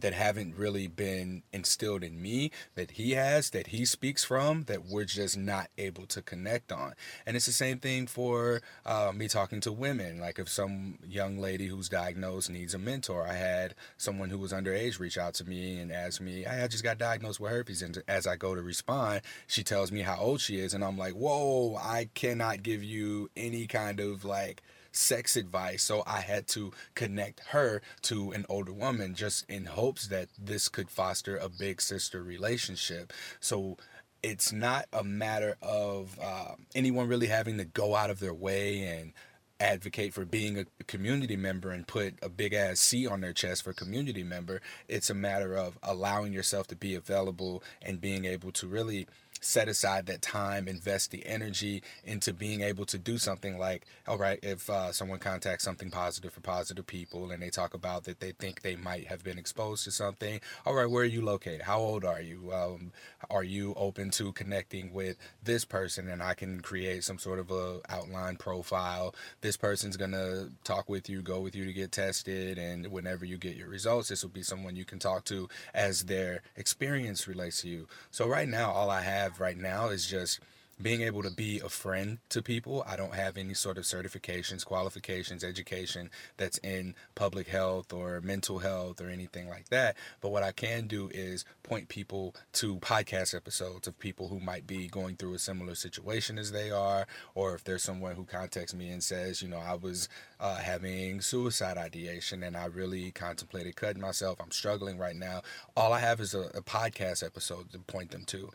[SPEAKER 1] that haven't really been instilled in me that he has that he speaks from that we're just not able to connect on. And it's the same thing for uh, me talking to women. Like if some young lady who's diagnosed needs a mentor i had someone who was underage reach out to me and ask me i just got diagnosed with herpes. And as i go to respond she tells me how old she is. And i'm like whoa i cannot give you any kind of like sex advice. So I had to connect her to an older woman just in hopes that this could foster a big sister relationship. So it's not a matter of uh, anyone really having to go out of their way and advocate for being a community member and put a big ass C on their chest for community member. It's a matter of allowing yourself to be available and being able to really set aside that time, invest the energy into being able to do something like, all right, if uh, someone contacts something positive for positive people and they talk about that they think they might have been exposed to something, all right, where are you located? How old are you? Um, are you open to connecting with this person and I can create some sort of a outline profile? This person's gonna talk with you, go with you to get tested, and whenever you get your results, this will be someone you can talk to as their experience relates to you. So right now, all I have have right now is just being able to be a friend to people. I don't have any sort of certifications, qualifications, education that's in public health or mental health or anything like that. But what I can do is point people to podcast episodes of people who might be going through a similar situation as they are, or if there's someone who contacts me and says, you know, I was uh, having suicide ideation and I really contemplated cutting myself. I'm struggling right now. All I have is a, a podcast episode to point them to.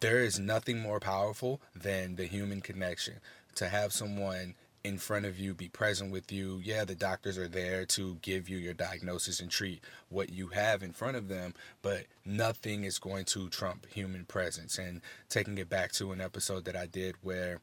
[SPEAKER 1] There is nothing more powerful than the human connection. To have someone in front of you, be present with you. Yeah, the doctors are there to give you your diagnosis and treat what you have in front of them, but nothing is going to trump human presence. And taking it back to an episode that I did where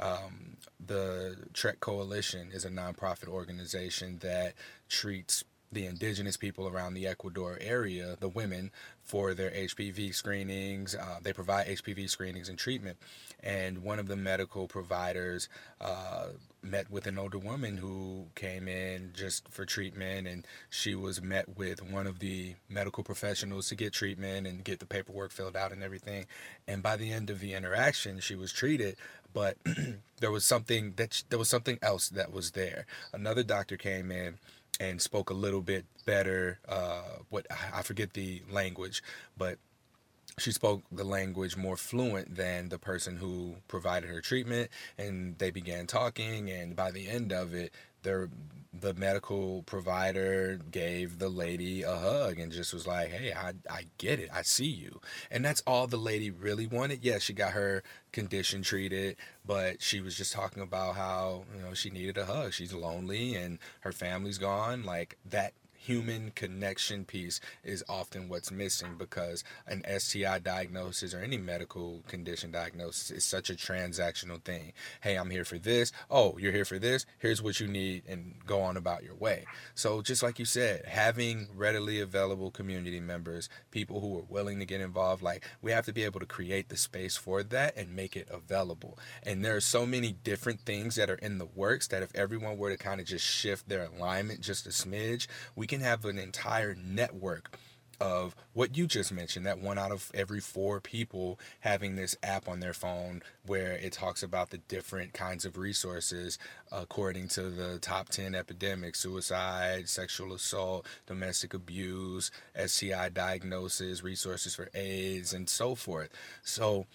[SPEAKER 1] um, the Trek Coalition is a nonprofit organization that treats the indigenous people around the Ecuador area, the women, for their HPV screenings. Uh, they provide HPV screenings and treatment. And one of the medical providers uh, met with an older woman who came in just for treatment, and she was met with one of the medical professionals to get treatment and get the paperwork filled out and everything. And by the end of the interaction, she was treated, but <clears throat> there was something that there was something else that was there. Another doctor came in and spoke a little bit better. Uh, what I forget the language, but she spoke the language more fluent than the person who provided her treatment and they began talking and by the end of it their the medical provider gave the lady a hug and just was like hey I, I get it. I see you. And that's all the lady really wanted. Yes she got her condition treated but she was just talking about how you know she needed a hug. She's lonely and her family's gone. Like that human connection piece is often what's missing because an STI diagnosis or any medical condition diagnosis is such a transactional thing. Hey, I'm here for this. Oh, you're here for this. Here's what you need and go on about your way. So, just like you said, having readily available community members, people who are willing to get involved, like we have to be able to create the space for that and make it available. And there are so many different things that are in the works that if everyone were to kind of just shift their alignment just a smidge, we can have an entire network of what you just mentioned that one out of every four people having this app on their phone where it talks about the different kinds of resources according to the top 10 epidemics suicide sexual assault domestic abuse sci diagnosis resources for AIDS and so forth. So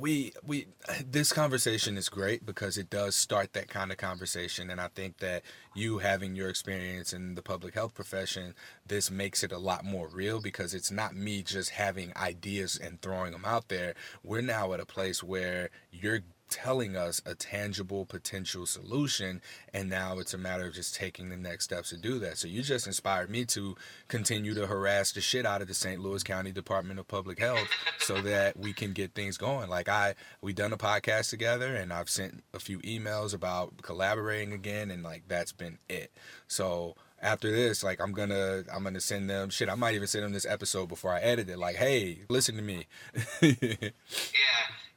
[SPEAKER 1] we we this conversation is great because it does start that kind of conversation and i think that you having your experience in the public health profession this makes it a lot more real because it's not me just having ideas and throwing them out there. We're now at a place where you're telling us a tangible potential solution and now it's a matter of just taking the next steps to do that. So you just inspired me to continue to harass the shit out of the st louis county department of public health so that we can get things going like i we done a podcast together and i've sent a few emails about collaborating again and like that's been it so after this, like I'm gonna I'm gonna send them shit. I might even send them this episode before I edit it. Like, hey, listen to me. <laughs>
[SPEAKER 2] yeah,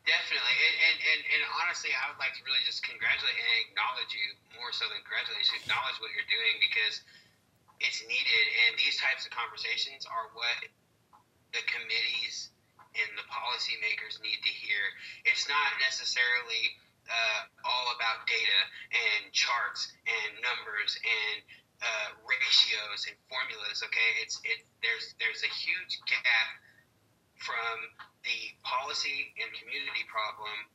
[SPEAKER 2] definitely. And, and, and, and, honestly, I would like to really just congratulate and acknowledge you more so than congratulate you. Acknowledge what you're doing because it's needed. And these types of conversations are what the committees and the policymakers need to hear. It's not necessarily uh, all about data and charts and numbers and uh, ratios and formulas. Okay, it's it. There's there's a huge gap from the policy and community problem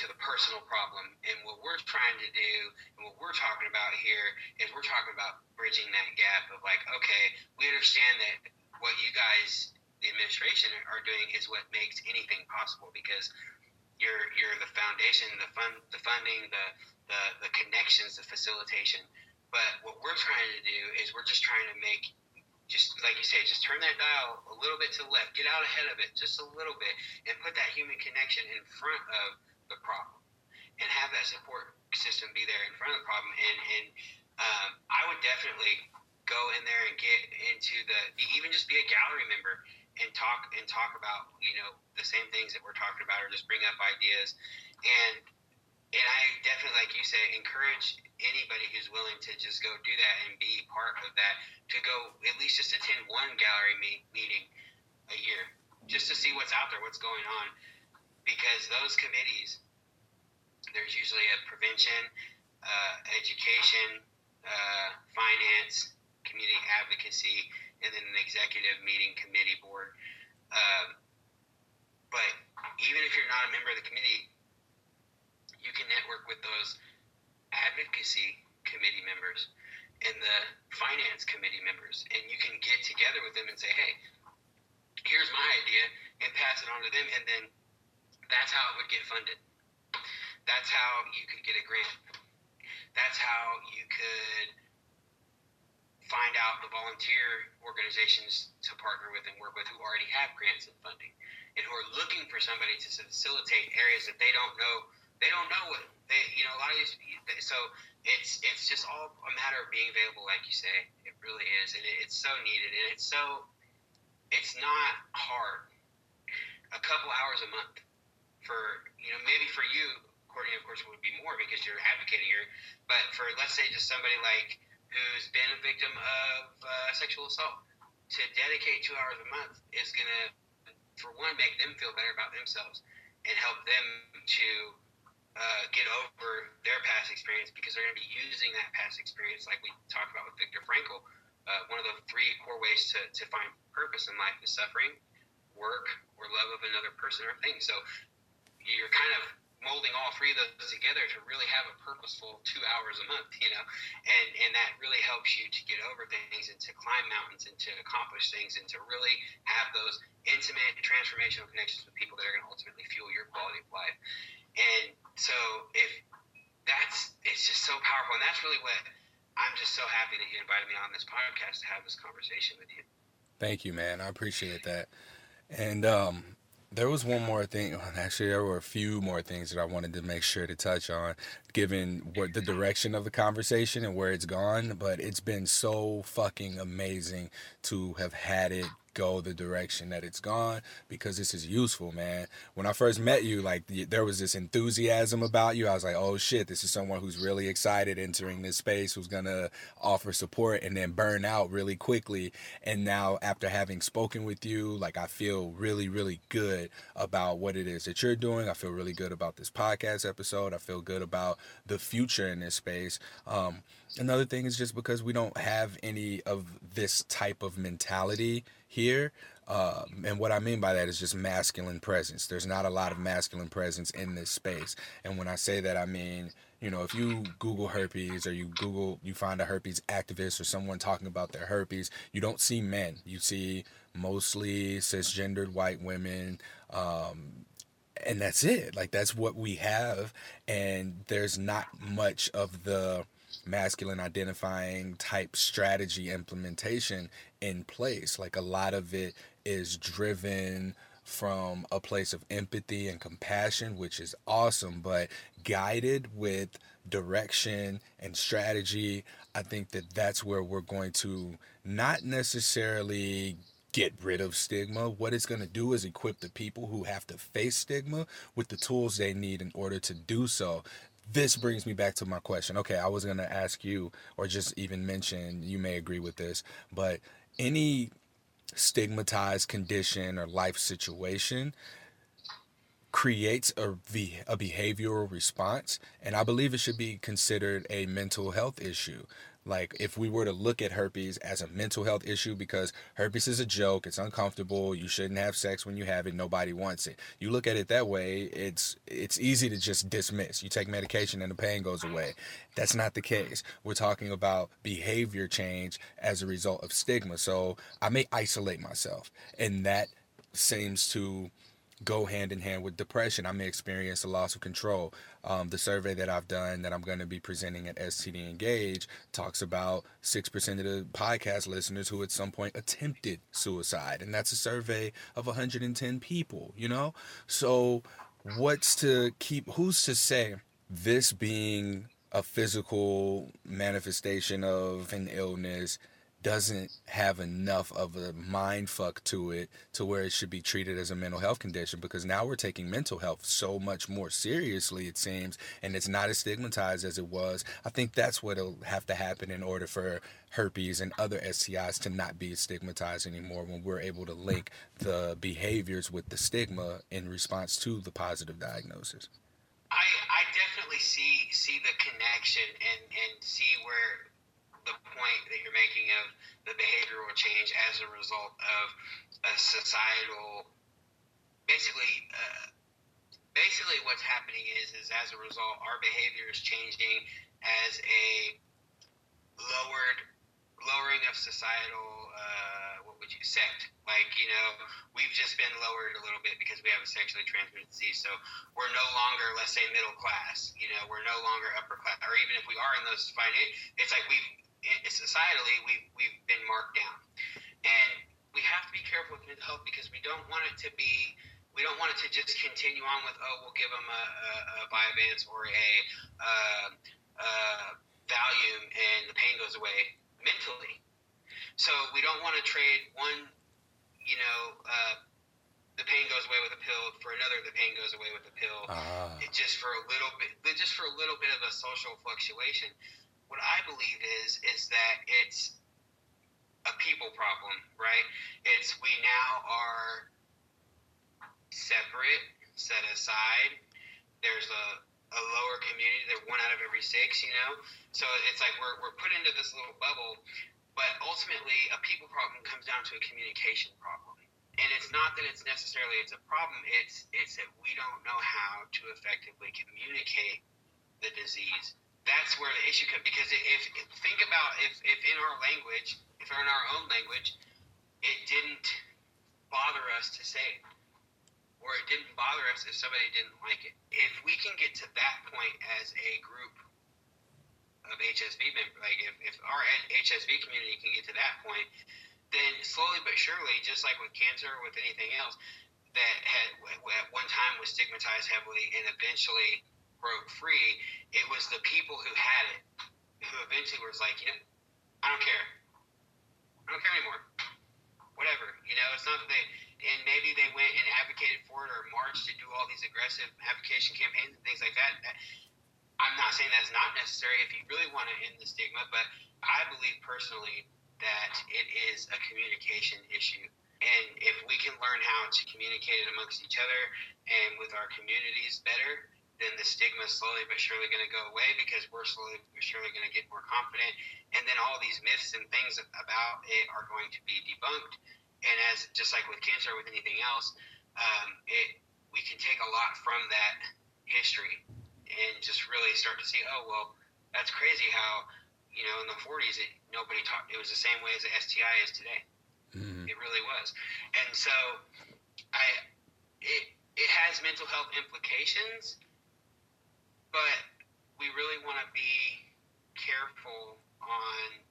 [SPEAKER 2] to the personal problem. And what we're trying to do and what we're talking about here is we're talking about bridging that gap of like, okay, we understand that what you guys, the administration, are doing is what makes anything possible because you're you're the foundation, the fund, the funding, the the, the connections, the facilitation. But what we're trying to do is we're just trying to make just like you say, just turn that dial a little bit to the left, get out ahead of it just a little bit, and put that human connection in front of the problem, and have that support system be there in front of the problem. And and um, I would definitely go in there and get into the even just be a gallery member and talk and talk about you know the same things that we're talking about, or just bring up ideas, and and I definitely, like you say, encourage anybody who's willing to just go do that and be part of that to go at least just attend one gallery meet, meeting a year just to see what's out there, what's going on. because those committees, there's usually a prevention, uh, education, uh, finance, community advocacy, and then an executive meeting committee board. Um, but even if you're not a member of the committee, you can network with those advocacy committee members and the finance committee members, and you can get together with them and say, hey, here's my idea, and pass it on to them, and then that's how it would get funded. That's how you could get a grant. That's how you could find out the volunteer organizations to partner with and work with who already have grants and funding. And who are looking for somebody to facilitate areas that they don't know they don't know what they you know a lot of these so it's it's just all a matter of being available like you say. It really is and it, it's so needed and it's so it's not hard. A couple hours a month for you know maybe for you courtney of course would be more because you're advocating here but for let's say just somebody like who's been a victim of uh, sexual assault to dedicate two hours a month is going to, for one, make them feel better about themselves and help them to uh, get over their past experience because they're going to be using that past experience, like we talked about with Viktor Frankl. Uh, one of the three core ways to, to find purpose in life is suffering, work, or love of another person or thing. So you're kind of molding all three of those together to really have a purposeful two hours a month, you know, and and that really helps you to get over things and to climb mountains and to accomplish things and to really have those intimate transformational connections with people that are going to ultimately fuel your quality of life. And so if that's it's just so powerful, and that's really what I'm just so happy that you invited me on this podcast to have this conversation with you.
[SPEAKER 1] Thank you, man. I appreciate that. And um, there was one more thing. <laughs> Actually, there were a few more things that I wanted to make sure to touch on, given what the direction of the conversation and where it's gone. But it's been so fucking amazing to have had it go the direction that it's gone because this is useful, man. When I first met you, like there was this enthusiasm about you. I was like, oh shit, this is someone who's really excited entering this space, who's gonna offer support and then burn out really quickly. And now, after having spoken with you, like I feel really, really good about what it is that you're doing. I feel really good about this podcast episode. I feel good about the future in this space. Um, another thing is just because we don't have any of this type of mentality here. Um, and what I mean by that is just masculine presence. There's not a lot of masculine presence in this space. And when I say that, I mean, you know, if you Google herpes or you Google, you find a herpes activist or someone talking about their herpes, you don't see men. You see mostly cisgendered white women. Um, and that's it. Like, that's what we have. And there's not much of the masculine identifying type strategy implementation in place. Like a lot of it is driven from a place of empathy and compassion, which is awesome, but guided with direction and strategy. I think that that's where we're going to not necessarily get rid of stigma. What it's going to do is equip the people who have to face stigma with the tools they need in order to do so this brings me back to my question. Okay, I was going to ask you, or just even mention, you may agree with this, but any stigmatized condition or life situation creates a, a behavioral response, and I believe it should be considered a mental health issue. Like if we were to look at herpes as a mental health issue because herpes is a joke, it's uncomfortable, you shouldn't have sex when you have it, nobody wants it. You look at it that way, it's it's easy to just dismiss. You take medication and the pain goes away. That's not the case. We're talking about behavior change as a result of stigma. So I may isolate myself and that seems to go hand in hand with depression. I may experience a loss of control. Um, the survey that I've done that I'm going to be presenting at STD Engage talks about 6% of the podcast listeners who at some point attempted suicide. And that's a survey of 110 people, you know? So, what's to keep, who's to say this being a physical manifestation of an illness doesn't have enough of a mind fuck to it to where it should be treated as a mental health condition because now we're taking mental health so much more seriously it seems and it's not as stigmatized as it was. I think that's what'll have to happen in order for herpes and other stis to not be stigmatized anymore when we're able to link the behaviors with the stigma in response to the positive diagnosis.
[SPEAKER 2] I i definitely see see the connection and and see where the point that you're making of the behavioral change as a result of a societal, basically, uh, basically what's happening is is as a result our behavior is changing as a lowered lowering of societal uh, what would you sect. Like you know we've just been lowered a little bit because we have a sexually transmitted disease so we're no longer let's say middle class you know we're no longer upper class or even if we are in those it's like we've it, societally we've we've been marked down, and we have to be careful with mental health because we don't want it to be we don't want it to just continue on with oh we'll give them a, a, a Vyvanse or a uh, uh, Valium and the pain goes away mentally. So we don't want to trade one, you know, uh, the pain goes away with a pill for another. The pain goes away with a pill. Ah. just for a little bit, just for a little bit of a social fluctuation what I believe is is that it's a people problem, right? It's we now are separate, set aside. There's a, a lower community. They're one out of every six, you know. So it's like we're we're put into this little bubble, but ultimately a people problem comes down to a communication problem. And it's not that it's necessarily it's a problem. It's it's that we don't know how to effectively communicate the disease that's where the issue comes because if, if think about if, if in our language if in our own language it didn't bother us to say it or it didn't bother us if somebody didn't like it. If we can get to that point as a group of HSV members like if, if our HSV community can get to that point then slowly but surely just like with cancer or with anything else that had at one time was stigmatized heavily and eventually broke free, it was the people who had it who eventually was like, you know, I don't care. I don't care anymore. Whatever. You know, it's not that they, and maybe they went and advocated for it or marched to do all these aggressive advocacy campaigns and things like that. I'm not saying that's not necessary if you really want to end the stigma, but I believe personally that it is a communication issue. And if we can learn how to communicate it amongst each other and with our communities better, then the stigma is slowly but surely going to go away because we're slowly but surely going to get more confident. And then all these myths and things about it are going to be debunked. And as just like with cancer or with anything else, um, it we can take a lot from that history and just really start to see, oh well, that's crazy how you know in the 40s it, nobody talked. It was the same way as the STI is today. Mm-hmm. It really was. And so I it it has mental health implications but we really want to be careful on.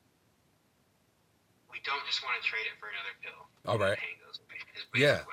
[SPEAKER 2] We don't just want to trade it for another pill.
[SPEAKER 1] All right. Yeah.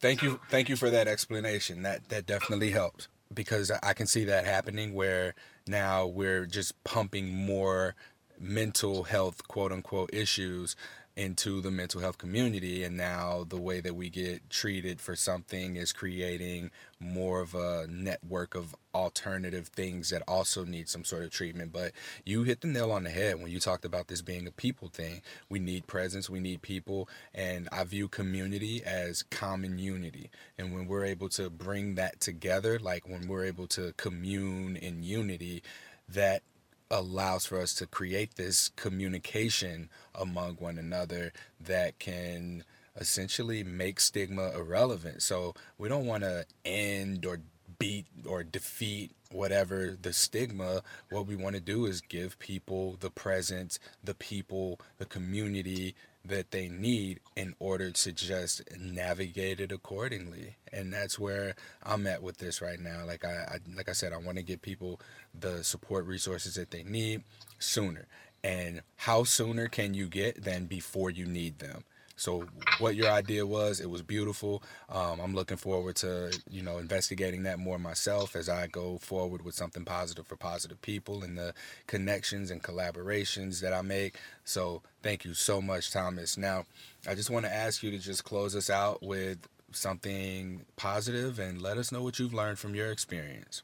[SPEAKER 1] Thank so, you. Thank you for that explanation. That that definitely helps because I can see that happening where now we're just pumping more mental health quote unquote issues into the mental health community and now the way that we get treated for something is creating more of a network of alternative things that also need some sort of treatment. But you hit the nail on the head when you talked about this being a people thing. We need presence we need people and i view community as common unity. And when we're able to bring that together like when we're able to commune in unity that allows for us to create this communication among one another that can essentially make stigma irrelevant. So we don't want to end or beat or defeat whatever the stigma. What we want to do is give people the presence, the people, the community that they need in order to just navigate it accordingly. And that's where I'm at with this right now. Like I, I like I said, I want to give people the support resources that they need sooner. And how sooner can you get than before you need them? So what your idea was, it was beautiful. Um, I'm looking forward to you know investigating that more myself as I go forward with something positive for positive people and the connections and collaborations that I make. So thank you so much, Thomas. Now I just want to ask you to just close us out with something positive and let us know what you've learned from your experience.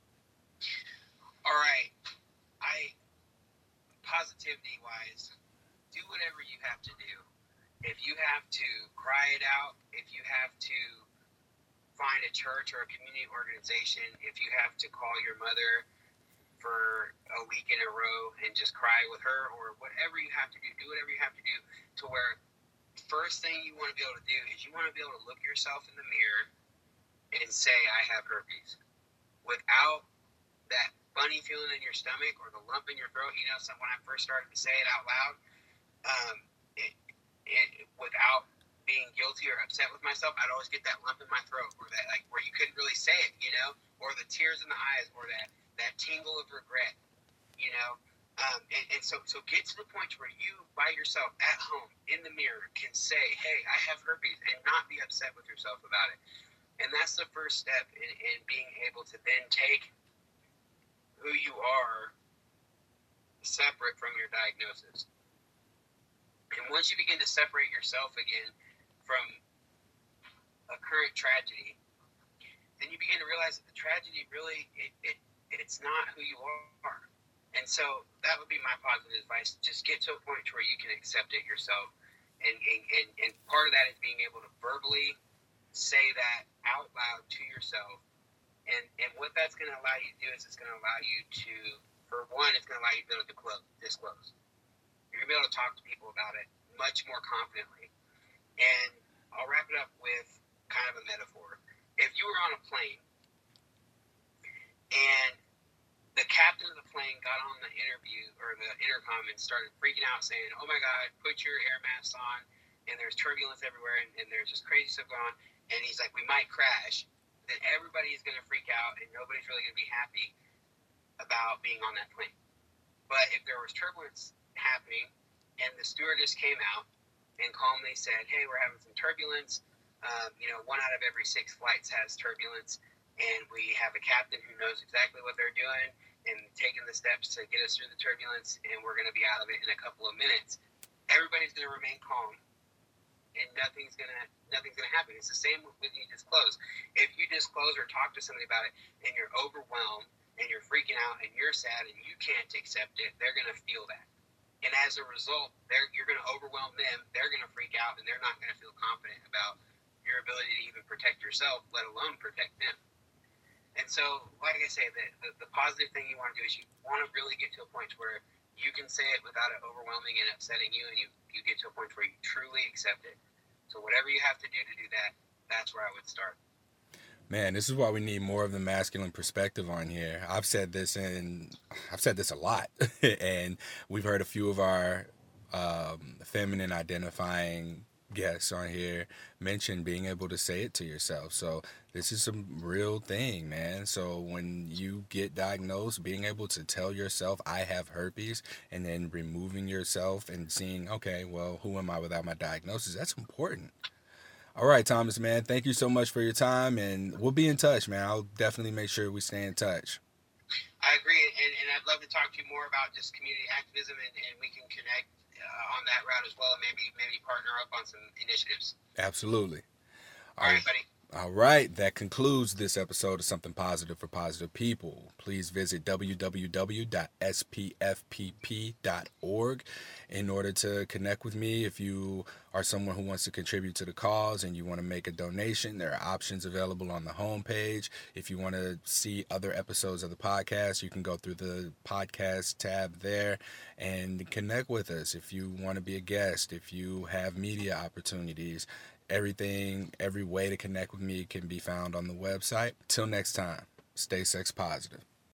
[SPEAKER 2] All right. I positivity wise, do whatever you have to do if you have to cry it out, if you have to find a church or a community organization, if you have to call your mother for a week in a row and just cry with her or whatever you have to do, do whatever you have to do to where first thing you want to be able to do is you want to be able to look yourself in the mirror and say, I have herpes. Without that funny feeling in your stomach or the lump in your throat, you know, so when I first started to say it out loud, um, it, it, without being guilty or upset with myself, I'd always get that lump in my throat, or that like where you couldn't really say it, you know, or the tears in the eyes, or that that tingle of regret, you know. Um, and, and so, so get to the point where you, by yourself at home in the mirror, can say, "Hey, I have herpes," and not be upset with yourself about it. And that's the first step in, in being able to then take who you are separate from your diagnosis. And once you begin to separate yourself again from a current tragedy, then you begin to realize that the tragedy really it, it it's not who you are. And so that would be my positive advice. Just get to a point where you can accept it yourself. And, and, and part of that is being able to verbally say that out loud to yourself. And, and what that's going to allow you to do is it's going to allow you to, for one, it's going to allow you to be able to disclose. You're gonna be able to talk to people about it much more confidently. And I'll wrap it up with kind of a metaphor. If you were on a plane and the captain of the plane got on the interview or the intercom and started freaking out, saying, "Oh my God, put your air mask on!" And there's turbulence everywhere, and, and there's just crazy stuff going on. And he's like, "We might crash." Then everybody is going to freak out, and nobody's really going to be happy about being on that plane. But if there was turbulence happening, and the stewardess came out and calmly said, "Hey, we're having some turbulence. Um, you know, one out of every six flights has turbulence, and we have a captain who knows exactly what they're doing and taking the steps to get us through the turbulence, and we're going to be out of it in a couple of minutes." Everybody's going to remain calm, and nothing's going to nothing's going to happen. It's the same with you disclose. If you disclose or talk to somebody about it, and you're overwhelmed and you're freaking out and you're sad and you can't accept it, they're going to feel that. And as a result, you're going to overwhelm them. They're going to freak out and they're not going to feel confident about your ability to even protect yourself, let alone protect them. And so, like I say, the, the, the positive thing you want to do is you want to really get to a point where you can say it without it overwhelming and upsetting you, and you, you get to a point where you truly accept it. So, whatever you have to do to do that, that's where I would start.
[SPEAKER 1] Man, this is why we need more of the masculine perspective on here. I've said this and I've said this a lot, <laughs> and we've heard a few of our um, feminine identifying guests on here mention being able to say it to yourself. So this is a real thing, man. So when you get diagnosed, being able to tell yourself I have herpes and then removing yourself and seeing, okay, well, who am I without my diagnosis? That's important. All right, Thomas, man. Thank you so much for your time, and we'll be in touch, man. I'll definitely make sure we stay in touch.
[SPEAKER 2] I agree, and, and I'd love to talk to you more about just community activism, and, and we can connect uh, on that route as well, and maybe maybe partner up on some initiatives.
[SPEAKER 1] Absolutely.
[SPEAKER 2] All, All right, buddy.
[SPEAKER 1] All right, that concludes this episode of Something Positive for Positive People. Please visit www.spfpp.org in order to connect with me. If you are someone who wants to contribute to the cause and you want to make a donation, there are options available on the homepage. If you want to see other episodes of the podcast, you can go through the podcast tab there and connect with us. If you want to be a guest, if you have media opportunities, Everything, every way to connect with me can be found on the website. Till next time, stay sex positive.